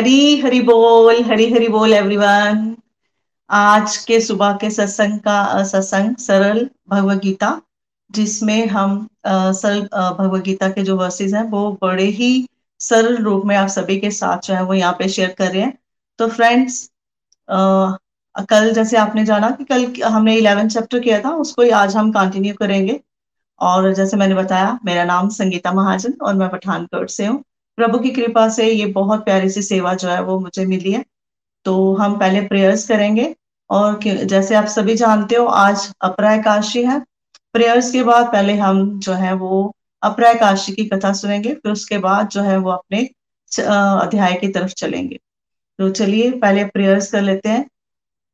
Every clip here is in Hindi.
हरी हरी बोल, हरी हरी बोल एवरीवन आज के सुबह के सत्संग का सत्संग सरल भगवत गीता, जिसमें हम सरल भगवत गीता के जो वर्सेस हैं, वो बड़े ही सरल रूप में आप सभी के साथ जो है, वो यहाँ पे शेयर कर रहे हैं। तो फ्रेंड्स कल जैसे आपने जाना कि कल हमने इलेवन चैप्टर किया था, उसको आज हम कंटिन्यू करेंगे। और जैसे मैंने बताया, मेरा नाम संगीता महाजन और मैं पठानकोट से हूँ। प्रभु की कृपा से ये बहुत प्यारी सी सेवा जो है वो मुझे मिली है। तो हम पहले प्रेयर्स करेंगे और जैसे आप सभी जानते हो, आज अपराय काशी है। प्रेयर्स के बाद पहले हम जो है वो अपराय काशी की कथा सुनेंगे, फिर उसके बाद जो है वो अपने अध्याय की तरफ़ चलेंगे। तो चलिए पहले प्रेयर्स कर लेते हैं।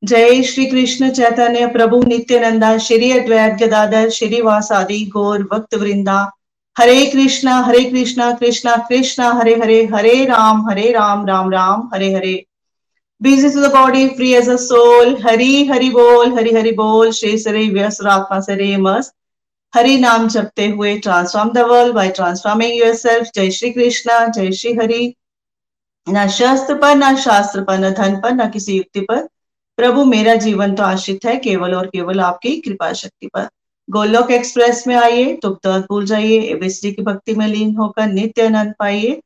जय श्री कृष्ण चैतन्य प्रभु नित्यानंदा, श्री अद्वैत गदाधर श्री वासादि गौर भक्त वृंदा Hare Krishna Hare Krishna Krishna Krishna, Hare Hare Hare Ram Hare Ram Ram Ram, Hare Hare. Busy to the body free as a soul Hari Hari बोल, हरि हरि बोल, श्री सरे व्यस्त आत्मा सरे मस्त। हरि नाम जपते हुए transform the world by transforming yourself जय श्री कृष्णा, जय श्री हरि। न शस्त्र पर, न शास्त्र पर, न धन पर, न किसी युक्ति पर। प्रभु, मेरा जीवन तो आश्रित है, केवल और केवल आपकी कृपा शक्ति पर। गोलोक एक्सप्रेस में आइए तो भूल जाइए एबीसी की भक्ति में लीन होकर नित्य आनंद पाइए।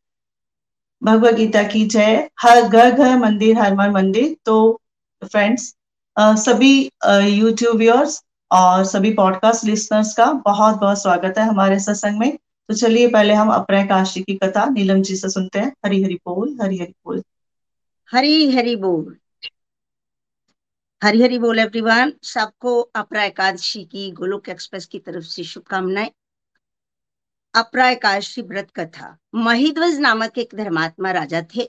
भगवत गीता की जय, हर घर घर मंदिर, हर मन मंदिर। तो फ्रेंड्स सभी यूट्यूब व्यूअर्स और सभी पॉडकास्ट लिसनर्स का बहुत बहुत स्वागत है हमारे सत्संग में। तो चलिए, पहले हम अप्रय काशी की कथा नीलम जी से सुनते हैं। हरी हरी बोल, हरी हरी बोल। हरी हरी बोल। हरी हरी बोल एवरीवन सबको अपरा एकादशी की गोलोक एक्सप्रेस की तरफ़ से शुभकामनाएँ। अपरा एकादशी व्रत कथा। महिध्वज नामक एक धर्मात्मा राजा थे।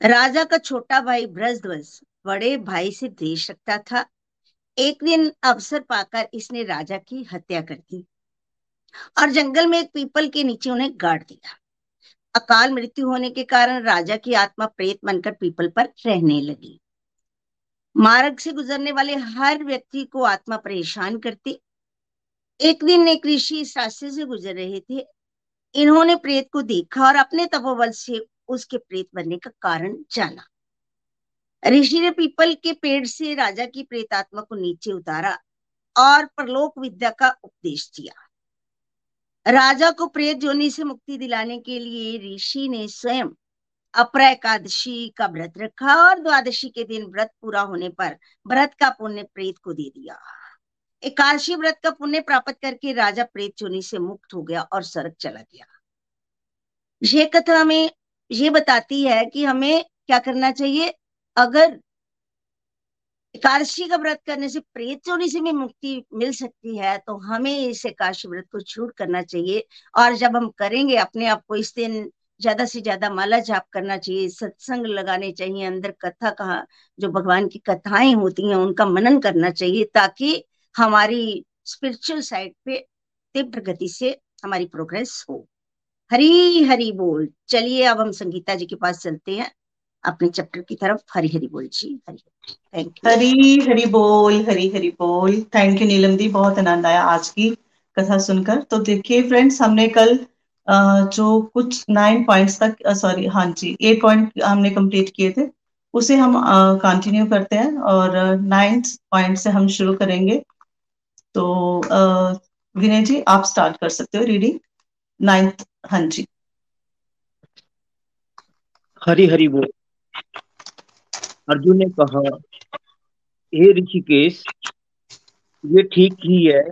राजा का छोटा भाई ब्रजध्वज बड़े भाई से द्वेष रखता था। एक दिन अवसर पाकर इसने राजा की हत्या कर दी और जंगल में एक पीपल के नीचे उन्हें गाड़ दिया। अकाल मृत्यु होने के कारण राजा की आत्मा प्रेत बनकर पीपल पर रहने लगी। मार्ग से गुजरने वाले हर व्यक्ति को आत्मा परेशान करती। एक दिन एक ऋषि इस रास्ते से गुजर रहे थे। इन्होंने प्रेत को देखा और अपने तपोबल से उसके प्रेत बनने का कारण जाना। ऋषि ने पीपल के पेड़ से राजा की प्रेत आत्मा को नीचे उतारा और परलोक विद्या का उपदेश दिया। राजा को प्रेत जोनी से मुक्ति दिलाने के लिए ऋषि ने स्वयं अपरा एकादशी का व्रत रखा और द्वादशी के दिन व्रत पूरा होने पर व्रत का पुण्य प्रेत को दे दिया। एकादशी व्रत का पुण्य प्राप्त करके राजा प्रेत चुनी से मुक्त हो गया और सड़क चला गया। ये कथा हमें, ये बताती है कि हमें क्या करना चाहिए? अगर एकादशी का व्रत करने से प्रेत चोरी से भी मुक्ति मिल सकती है तो हमें इस एकादशी व्रत को छूट करना चाहिए। और जब हम करेंगे, अपने आप को इस दिन ज़्यादा से ज़्यादा माला जाप करना चाहिए, सत्संग लगाने चाहिए, अंदर कथा कहा, जो भगवान की कथाएँ होती हैं, उनका मनन करना चाहिए, ताकि हमारी स्पिरिचुअल साइड पे तीव्र गति से हमारी प्रोग्रेस हो। हरी हरी बोल। चलिए, अब हम संगीता जी के पास चलते हैं। अपने चैप्टर की तरफ़ हरी हरी बोल जी। हरी थैंक यू हरी हरी बोल, हरी हरी बोल। थैंक यू नीलम दी। बहुत आनंद आया आज की कथा सुनकर। तो देखिए फ्रेंड्स हमने कल जो कुछ नाइन पॉइंट्स तक सॉरी हाँ जी एट पॉइंट हमने कंप्लीट किए थे, उसे हम कंटिन्यू करते हैं और नाइन्थ पॉइंट से हम शुरू करेंगे। तो विनय जी, आप स्टार्ट कर सकते हो रीडिंग नाइन्थ हाँ जी। हरी हरी बोल। अर्जुन ने कहा, हे ऋषिकेश, ये ठीक ही है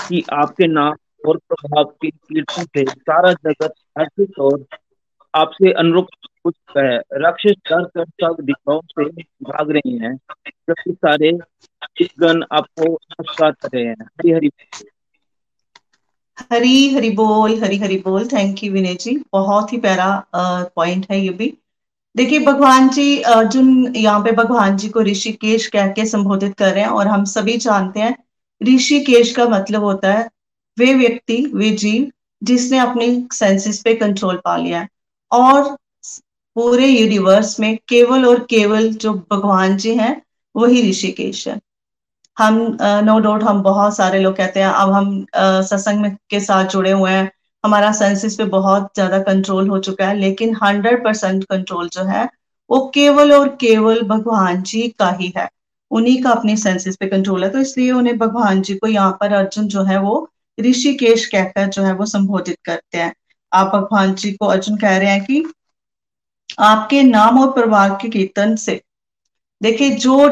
कि आपके नाम और प्रभाव के कीर्तन से सारा जगत हर्षित और आपसे अनुरूप कुछ है। राक्षस डर कर सब दिशाओं से भाग रहे हैं। जबकि सारे गण आपको नमस्कार कर रहे हैं। हरी हरी हरी हरी बोल हरी हरी बोल। थैंक यू विनय जी बहुत ही प्यारा पॉइंट है ये भी। देखिए, भगवान जी अर्जुन यहाँ पे भगवान जी को ऋषिकेश कह के संबोधित कर रहे हैं, और हम सभी जानते हैं, ऋषिकेश का मतलब होता है वे व्यक्ति, वे जीव जिसने अपनी सेंसेस पे कंट्रोल पा लिया है। और पूरे यूनिवर्स में केवल और केवल जो भगवान जी हैं, वही ऋषिकेश है। हम नो डाउट हम बहुत सारे लोग कहते हैं, अब हम सत्संग के साथ जुड़े हुए हैं। हमारा सेंसेस पे बहुत ज़्यादा कंट्रोल हो चुका है, लेकिन हंड्रेड परसेंट कंट्रोल जो है, वो केवल और केवल भगवान जी का ही है। उन्हीं का अपने सेंसेस पे कंट्रोल है। तो इसलिए उन्हें भगवान जी को यहाँ पर अर्जुन जो है वो ऋषिकेश कहकर जो है वो संबोधित करते हैं। आप भगवान जी को अर्जुन कह रहे हैं कि आपके नाम और परिवार के कीर्तन से, देखिए, जो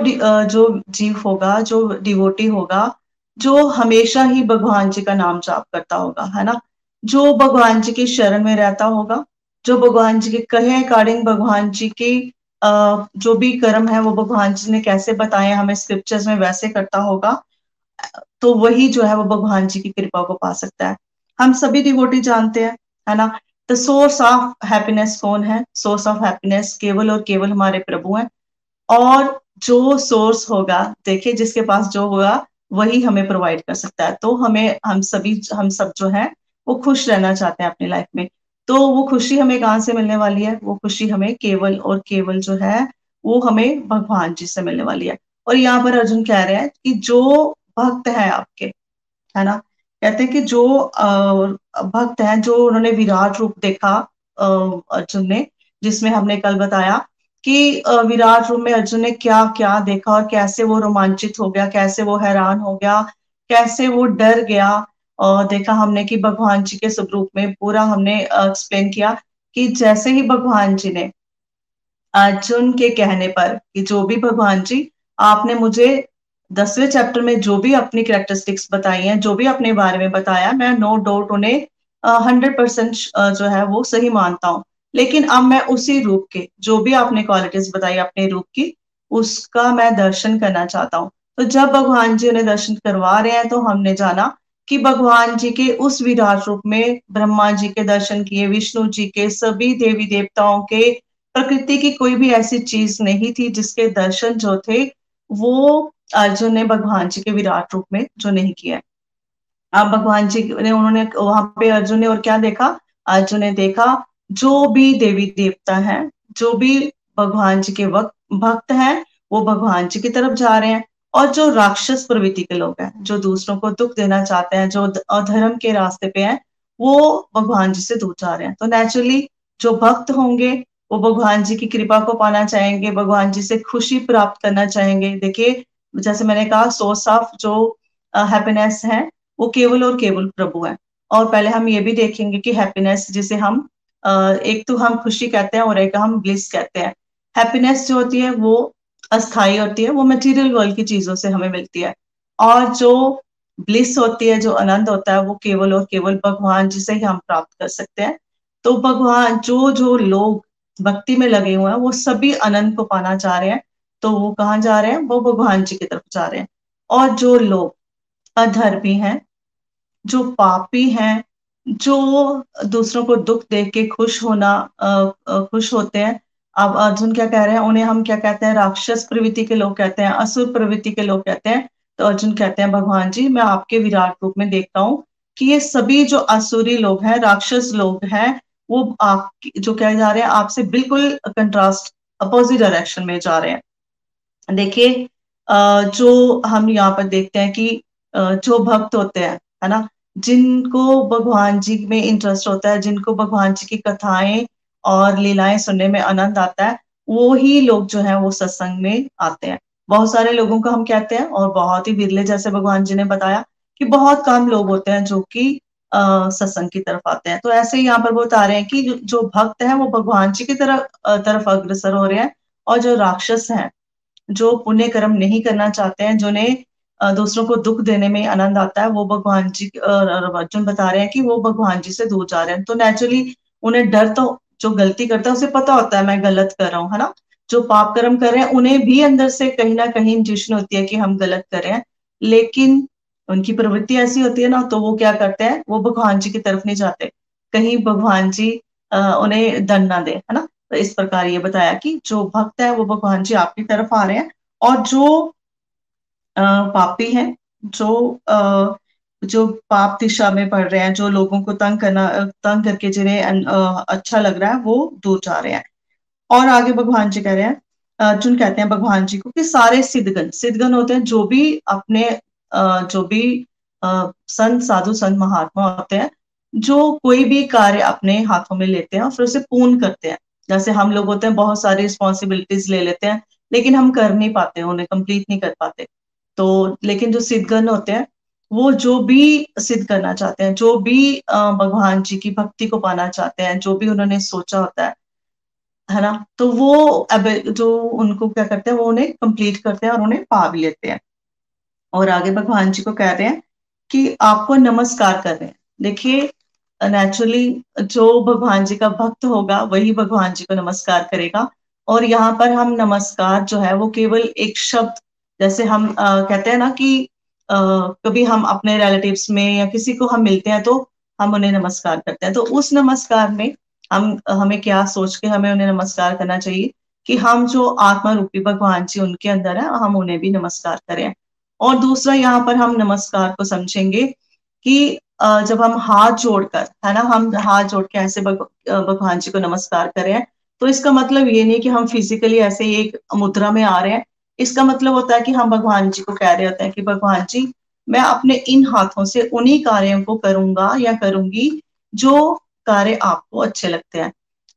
जो जीव होगा, जो डिवोटी होगा, जो हमेशा ही भगवान जी का नाम जाप करता होगा, है ना? जो भगवान जी की शरण में रहता होगा, जो भगवान जी के कहे अकॉर्डिंग भगवान जी की जो भी कर्म है, वो भगवान जी ने कैसे बताए हमें स्क्रिप्चर्स में वैसे करता होगा तो वही जो है वो भगवान जी की कृपा को पा सकता है। हम सभी डिवोटी जानते हैं, है ना? द सोर्स ऑफ़ हैप्पीनेस कौन है? सोर्स ऑफ़ हैप्पीनेस केवल और केवल हमारे प्रभु हैं। और जो सोर्स होगा, देखिए, जिसके पास जो होगा, वही हमें प्रोवाइड कर सकता है। तो हमें, हम सभी, हम सब जो है, वो खुश रहना चाहते हैं अपनी लाइफ में। तो वो खुशी हमें कहाँ से मिलने वाली है? वो खुशी हमें केवल और केवल जो है, वो हमें भगवान जी से मिलने वाली है। और यहाँ पर अर्जुन कह रहे हैं कि जो भक्त है आपके, है ना? कहते हैं कि जो भक्त हैं, जो उन्होंने विराट रूप देखा अर्जुन ने, जिसमें हमने कल बताया कि विराट रूप में अर्जुन ने क्या क्या देखा और कैसे वो रोमांचित हो गया, कैसे वो हैरान हो गया, कैसे वो डर गया, और देखा हमने कि भगवान जी के स्वरूप में पूरा हमने एक्सप्लेन किया कि जैसे ही भगवान जी ने अर्जुन के कहने पर कि जो भी भगवान जी, आपने मुझे दसवें चैप्टर में जो भी अपनी करेक्टरिस्टिक्स बताई हैं, जो भी अपने बारे में बताया, मैं नो डाउट उन्हें हंड्रेड परसेंट जो है वो सही मानता हूँ। लेकिन अब मैं उसी रूप के, जो भी आपने क्वालिटीज बताई अपने रूप की, उसका मैं दर्शन करना चाहता हूँ। तो जब भगवान जी उन्हें दर्शन करवा रहे हैं तो हमने जाना कि भगवान जी के उस विराट रूप में ब्रह्मा जी के दर्शन किए, विष्णु जी के, सभी देवी देवताओं के, प्रकृति की कोई भी ऐसी चीज़ नहीं थी जिसके दर्शन जो थे, वो अर्जुन ने भगवान जी के विराट रूप में जो नहीं किया अब भगवान जी ने उन्होंने वहाँ पे अर्जुन ने और क्या देखा? अर्जुन ने देखा, जो भी देवी देवता है, जो भी भगवान जी के वक्त भक्त हैं, वो भगवान जी की तरफ़ जा रहे हैं। और जो राक्षस प्रवृत्ति के लोग हैं, जो दूसरों को दुख देना चाहते हैं, जो अधर्म के रास्ते पे हैं, वो भगवान जी से दूर जा रहे हैं। तो नेचुरली जो भक्त होंगे, वो भगवान जी की कृपा को पाना चाहेंगे, भगवान जी से खुशी प्राप्त करना चाहेंगे। देखिए जैसे मैंने कहा सोर्स ऑफ़ जो हैप्पीनेस है, वो केवल और केवल प्रभु है। और पहले हम ये भी देखेंगे कि हैप्पीनेस जिसे हम एक तो हम खुशी कहते हैं और एक हम ब्लिस कहते हैं। हैप्पीनेस जो होती है, वो अस्थाई होती है, वो मटेरियल वर्ल्ड की चीज़ों से हमें मिलती है। और जो ब्लिस होती है, जो आनंद होता है, वो केवल और केवल भगवान जिसे ही हम प्राप्त कर सकते हैं। तो भगवान, जो जो लोग भक्ति में लगे हुए हैं, वो सभी आनंद को पाना चाह रहे हैं। तो वो कहाँ जा रहे हैं? वो भगवान जी की तरफ़ जा रहे हैं। और जो लोग अधर्मी हैं, जो पापी हैं, जो दूसरों को दुख देख के खुश होना खुश होते हैं, अब अर्जुन क्या कह रहे हैं? उन्हें हम क्या कहते हैं? राक्षस प्रवृत्ति के लोग कहते हैं, असुर प्रवृत्ति के लोग कहते हैं। तो अर्जुन कहते हैं, भगवान जी, मैं आपके विराट रूप में देखता हूँ कि ये सभी जो असुरी लोग हैं, राक्षस लोग हैं, वो आप जो कह जा रहे हैं, आपसे बिल्कुल कंट्रास्ट अपोजिट डायरेक्शन में जा रहे हैं। देखिए जो हम यहाँ पर देखते हैं कि जो भक्त होते हैं है ना जिनको भगवान जी में इंटरेस्ट होता है जिनको भगवान जी की कथाएँ और लीलाएँ सुनने में आनंद आता है वो ही लोग जो है वो सत्संग में आते हैं। बहुत सारे लोगों को हम कहते हैं और बहुत ही बिरले जैसे भगवान जी ने बताया कि बहुत कम लोग होते हैं जो कि सत्संग की तरफ़ आते हैं। तो ऐसे ही यहाँ पर वो बता रहे हैं कि जो, जो भक्त हैं वो भगवान जी की तरफ़ तरफ़ अग्रसर हो रहे हैं और जो राक्षस हैं जो पुण्य कर्म नहीं करना चाहते हैं, जिन्हें दूसरों को दुख देने में आनंद आता है, वो भगवान जी अर्जुन बता रहे हैं कि वो भगवान जी से दूर जा रहे हैं। तो नेचुरली उन्हें डर तो जो गलती करता है, उसे पता होता है, मैं गलत कर रहा हूँ, है ना? जो पाप कर्म कर रहे हैं, उन्हें भी अंदर से कहीं ना कहीं इंट्यूशन होती है कि हम गलत कर रहे हैं। लेकिन उनकी प्रवृत्ति ऐसी होती है ना तो वो क्या करते हैं? वो भगवान जी की तरफ़ नहीं जाते। कहीं भगवान जी उन्हें दंड ना दे, है ना? तो इस प्रकार ये बताया कि जो भक्त है वो भगवान जी आपकी तरफ़ आ रहे हैं और जो पापी हैं जो आ, जो पाप दिशा में पढ़ रहे हैं जो लोगों को तंग करना तंग करके जिन्हें अच्छा लग रहा है वो दूर जा रहे हैं। और आगे भगवान जी कह रहे हैं अर्जुन कहते हैं भगवान जी को कि सारे सिद्धगण सिद्धगण होते हैं जो भी अपने जो भी संत साधु संत महात्मा होते हैं जो कोई भी कार्य अपने हाथों में लेते हैं और फिर उसे पूर्ण करते हैं। जैसे हम लोग होते हैं, बहुत सारी रिस्पॉन्सिबिलिटीज ले लेते हैं, लेकिन हम कर नहीं पाते, उन्हें कंप्लीट नहीं कर पाते। तो लेकिन जो सिद्धगण होते हैं, वो जो भी सिद्ध करना चाहते हैं, जो भी भगवान जी की भक्ति को पाना चाहते हैं, जो भी उन्होंने सोचा होता है है ना? तो वो अब जो उनको क्या करते हैं, वो उन्हें कंप्लीट करते हैं और उन्हें पा भी लेते हैं। और आगे भगवान जी को कह रहे हैं कि आपको नमस्कार कर रहे हैं। देखिए नेचुरली जो भगवान जी का भक्त होगा वही भगवान जी को नमस्कार करेगा। और यहाँ पर हम नमस्कार जो है वो केवल एक शब्द जैसे हम आ, कहते हैं ना कि आ, कभी हम अपने रिलेटिव्स में या किसी को हम मिलते हैं तो हम उन्हें नमस्कार करते हैं। तो उस नमस्कार में हम हमें क्या सोच के हमें उन्हें नमस्कार करना चाहिए कि हम जो आत्मा रूपी भगवान जी उनके अंदर है हम उन्हें भी नमस्कार करें। और दूसरा यहाँ पर हम नमस्कार को समझेंगे कि जब हम हाथ जोड़कर, है ना, हम हाथ जोड़ के ऐसे भगवान जी को नमस्कार करें तो इसका मतलब ये नहीं कि हम फिजिकली ऐसे एक मुद्रा में आ रहे हैं। इसका मतलब होता है कि हम भगवान जी को कह रहे होते हैं कि भगवान जी, मैं अपने इन हाथों से उन्हीं कार्यों को करूँगा या करूँगी जो कार्य आपको अच्छे लगते हैं।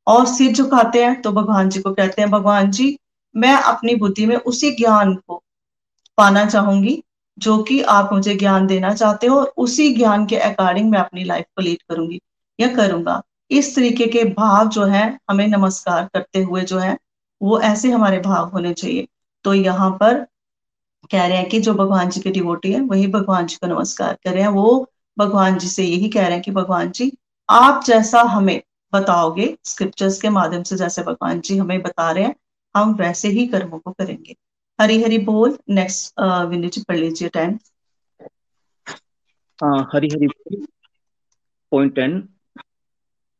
और सिर झुकाते हैं तो भगवान जी को कहते हैं, भगवान जी, मैं अपनी बुद्धि में उसी ज्ञान को पाना चाहूँगी जो कि आप मुझे ज्ञान देना चाहते हो और उसी ज्ञान के अकॉर्डिंग मैं अपनी लाइफ को लीड करूँगी या करूँगा। इस तरीके के भाव जो है, हमें नमस्कार करते हुए जो है, वो ऐसे हमारे भाव होने चाहिए। तो यहाँ पर कह रहे हैं कि जो भगवान जी के डिवोटी है, वही भगवान जी को नमस्कार कर रहे हैं। वो भगवान जी से यही कह रहे हैं कि भगवान जी, आप जैसा हमें बताओगे स्क्रिप्चर्स के माध्यम से जैसे भगवान जी हमें बता रहे हैं, हम वैसे ही कर्मों को करेंगे। हरी हरी बोल नेक्स्ट विनीत जी पढ़ लीजिए टाइम हाँ हरी हरी बोल पॉइंट टेन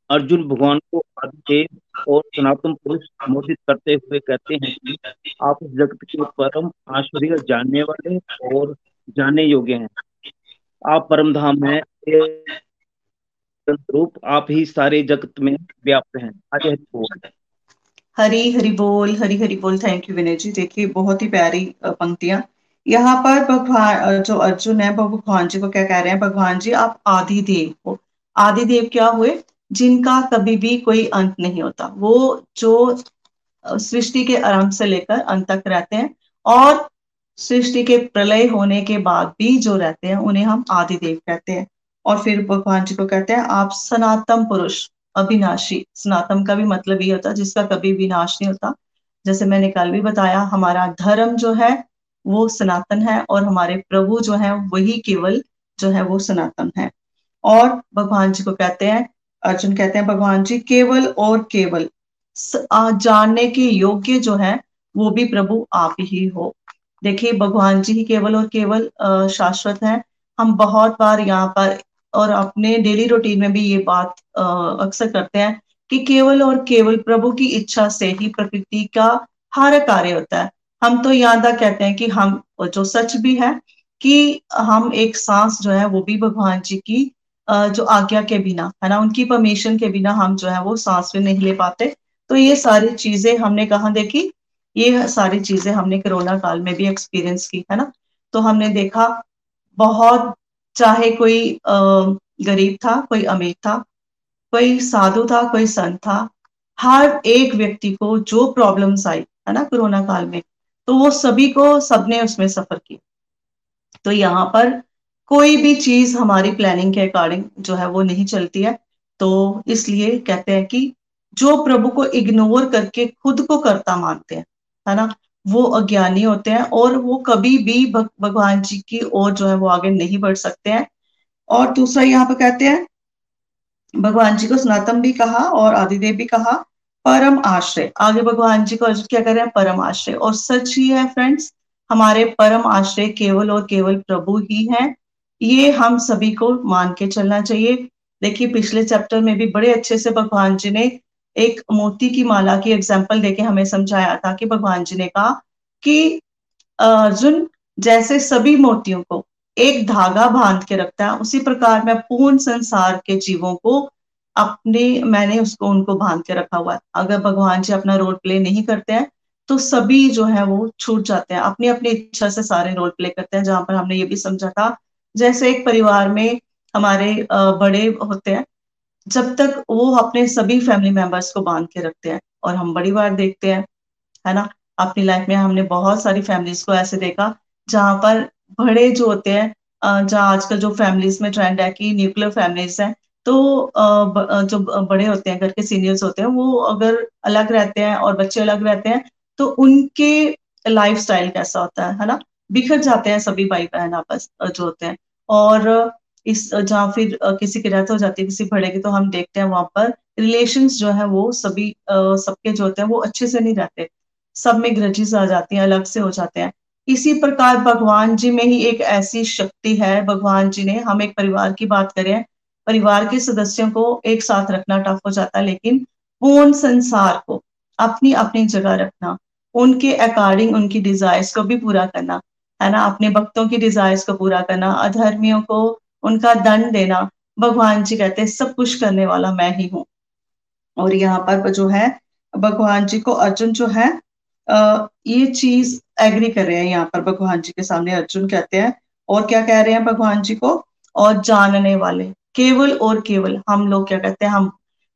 अर्जुन भगवान को आदिदेव और सनातन पुरुष संबोधित करते हुए कहते हैं कि आप इस जगत के परम आश्चर्य जानने वाले और जानने योग्य हैं। आप परम धाम है रूप आप ही सारे जगत में व्याप्त हैं। आज हरि, हरी बोल, हरी, हरि बोल थैंक यू विनय जी देखिए, बहुत ही प्यारी पंक्तियाँ। यहाँ पर भगवान जो अर्जुन है भगवान जी को क्या कह रहे हैं? भगवान जी, आप आदि देव हो। आदि देव क्या हुए? जिनका कभी भी कोई अंत नहीं होता। वो जो सृष्टि के आरंभ से लेकर अंत तक रहते हैं और सृष्टि के प्रलय होने के बाद भी जो रहते हैं, उन्हें हम आदिदेव कहते हैं। और फिर भगवान जी को कहते हैं, आप सनातन पुरुष। अविनाशी, सनातन का भी मतलब ये होता है जिसका कभी विनाश नहीं होता। जैसे मैंने कल भी बताया, हमारा धर्म जो है, वो सनातन है और हमारे प्रभु जो है, वही केवल जो है, वो सनातन है। और भगवान जी को कहते हैं, अर्जुन कहते हैं, भगवान जी, केवल और केवल जानने के योग्य जो है, वो भी प्रभु आप ही हो। देखिए, भगवान जी ही केवल और केवल शाश्वत है। हम बहुत बार यहाँ पर और अपने डेली रूटीन में भी ये बात अक्सर करते हैं कि केवल और केवल प्रभु की इच्छा से ही प्रकृति का हर कार्य होता है। हम तो यहाँ तक कहते हैं कि हम, जो सच भी है कि हम एक सांस जो है वो भी भगवान जी की जो आज्ञा के बिना, है ना, उनकी परमिशन के बिना हम जो है वो सांस भी नहीं ले पाते। तो ये सारी चीज़ें हमने कहा, देखी, ये सारी चीज़ें हमने कोरोना काल में भी एक्सपीरियंस की, है ना। तो हमने देखा, बहुत चाहे कोई गरीब था, कोई अमीर था, कोई साधु था, कोई संत था, हर एक व्यक्ति को जो प्रॉब्लम्स आई, है ना, कोरोना काल में तो वो सभी को, सबने उसमें सफ़र किया। तो यहाँ पर कोई भी चीज़ हमारी प्लानिंग के अकॉर्डिंग जो है वो नहीं चलती है तो इसलिए कहते हैं कि जो प्रभु को इग्नोर करके खुद को करता मानते हैं, है ना। वो अज्ञानी होते हैं और वो कभी भी भगवान जी की ओर जो है वो आगे नहीं बढ़ सकते हैं। और दूसरा यहाँ पे कहते हैं, भगवान जी को सनातन भी कहा और आदिदेव भी कहा, परम आश्रय। आगे भगवान जी को अर्जुन क्या कर रहे हैं, परम आश्रय। और सच ही है फ्रेंड्स हमारे परम आश्रय केवल और केवल प्रभु ही हैं। ये हम सभी को मान के चलना चाहिए। देखिए, पिछले चैप्टर में भी बड़े अच्छे से भगवान जी ने एक मोती की माला की एग्ज़ाम्पल देके हमें समझाया था कि भगवान जी ने कहा कि अर्जुन जैसे सभी मोतियों को एक धागा बाँध के रखता है, उसी प्रकार मैं पूर्ण संसार के जीवों को अपने, मैंने उसको, उनको बाँध के रखा हुआ है। अगर भगवान जी अपना रोल प्ले नहीं करते हैं तो सभी जो है वो छूट जाते हैं। अपनी अपनी इच्छा से सारे रोल प्ले करते हैं, जहाँ पर हमने ये भी समझा था। जैसे एक परिवार में हमारे बड़े होते हैं जब तक वो अपने सभी फैमिली मेंबर्स को बाँध के रखते हैं और हम बड़ी बार देखते हैं, है ना? अपनी लाइफ में हमने बहुत सारी फैमिलीज़ को ऐसे देखा जहाँ पर बड़े जो होते हैं जहाँ आजकल जो फैमिलीज़ में ट्रेंड है कि न्यूक्लियर फैमिलीज़ हैं तो जो बड़े होते हैं, घर के सीनियर्स होते हैं, वो अगर अलग रहते हैं और बच्चे अलग रहते हैं तो उनके लाइफ कैसा होता है है ना? बिखर जाते हैं सभी भाई बहन आपस जो होते हैं। और इस, जहाँ फिर किसी की डेथ हो जाती है, किसी बड़े की तो हम देखते हैं वहाँ पर रिलेशन जो है वो सभी सबके जो होते हैं वो अच्छे से नहीं रहते। सब में ग्रजिस आ जाती हैं, अलग से हो जाते हैं। इसी प्रकार भगवान जी में ही एक ऐसी शक्ति है, भगवान जी ने, हम एक परिवार की बात करें, परिवार के सदस्यों को एक साथ रखना टफ हो जाता है, लेकिन पूर्ण संसार को अपनी अपनी जगह रखना, उनके अकॉर्डिंग उनकी डिजायर्स को भी पूरा करना, है ना? अपने भक्तों की डिजायर्स को पूरा करना, अधर्मियों को उनका दंड देना भगवान जी कहते हैं सब कुछ करने वाला मैं ही हूँ। और यहाँ पर जो है भगवान जी को अर्जुन जो है आ, ये चीज़ एग्री कर रहे हैं यहाँ पर भगवान जी के सामने। अर्जुन कहते हैं और क्या कह रहे हैं भगवान जी को? और जानने वाले केवल और केवल हम लोग क्या कहते हैं हम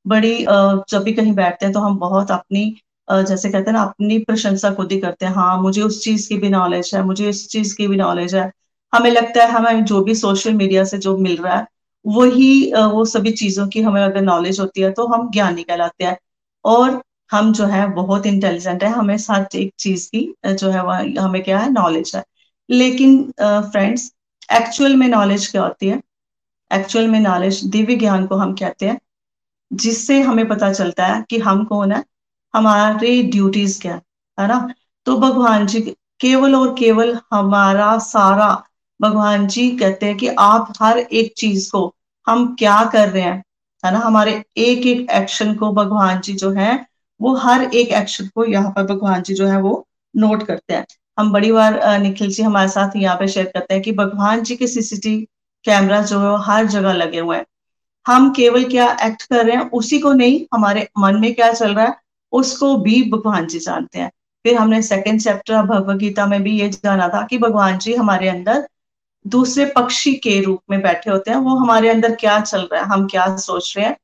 बड़ी जब भी कहीं बैठते हैं तो हम बहुत अपनी जैसे कहते हैं ना अपनी प्रशंसा खुद ही करते हैं। हाँ मुझे उस चीज़ की भी नॉलेज है मुझे इस चीज़ की भी नॉलेज है। हमें लगता है हमें जो भी सोशल मीडिया से जो मिल रहा है, वही वो वो सभी चीज़ों की हमें अगर नॉलेज होती है तो हम ज्ञानी कहलाते हैं। और हम जो है बहुत इंटेलिजेंट है, हमें साथ एक चीज़ की जो है वह, हमें क्या है नॉलेज है। लेकिन फ्रेंड्स एक्चुअल में नॉलेज क्या होती है? एक्चुअल में नॉलेज दिव्य ज्ञान को हम कहते हैं, जिससे हमें पता चलता है कि हम कौन है, हमारे ड्यूटीज़ क्या है ना? तो भगवान जी, केवल और केवल हमारा सारा भगवान जी कहते हैं कि आप हर एक चीज़ को हम क्या कर रहे हैं, है ना? हमारे एक एक एक्शन को भगवान जी जो है, वो हर एक एक्शन को यहाँ पर भगवान जी जो है, वो नोट करते हैं। हम बड़ी बार निखिल जी हमारे साथ यहाँ पे शेयर करते हैं कि भगवान जी के सीसीटीवी कैमरा जो है, वो हर जगह लगे हुए हैं। हम केवल क्या एक्ट कर रहे हैं, उसी को नहीं, हमारे मन में क्या चल रहा है, उसको भी भगवान जी जानते हैं। फिर हमने सेकेंड चैप्टर भगवत गीता में भी ये जाना था कि भगवान जी हमारे अंदर दूसरे पक्षी के रूप में बैठे होते हैं, वो हमारे अंदर क्या चल रहा है, हम क्या सोच रहे हैं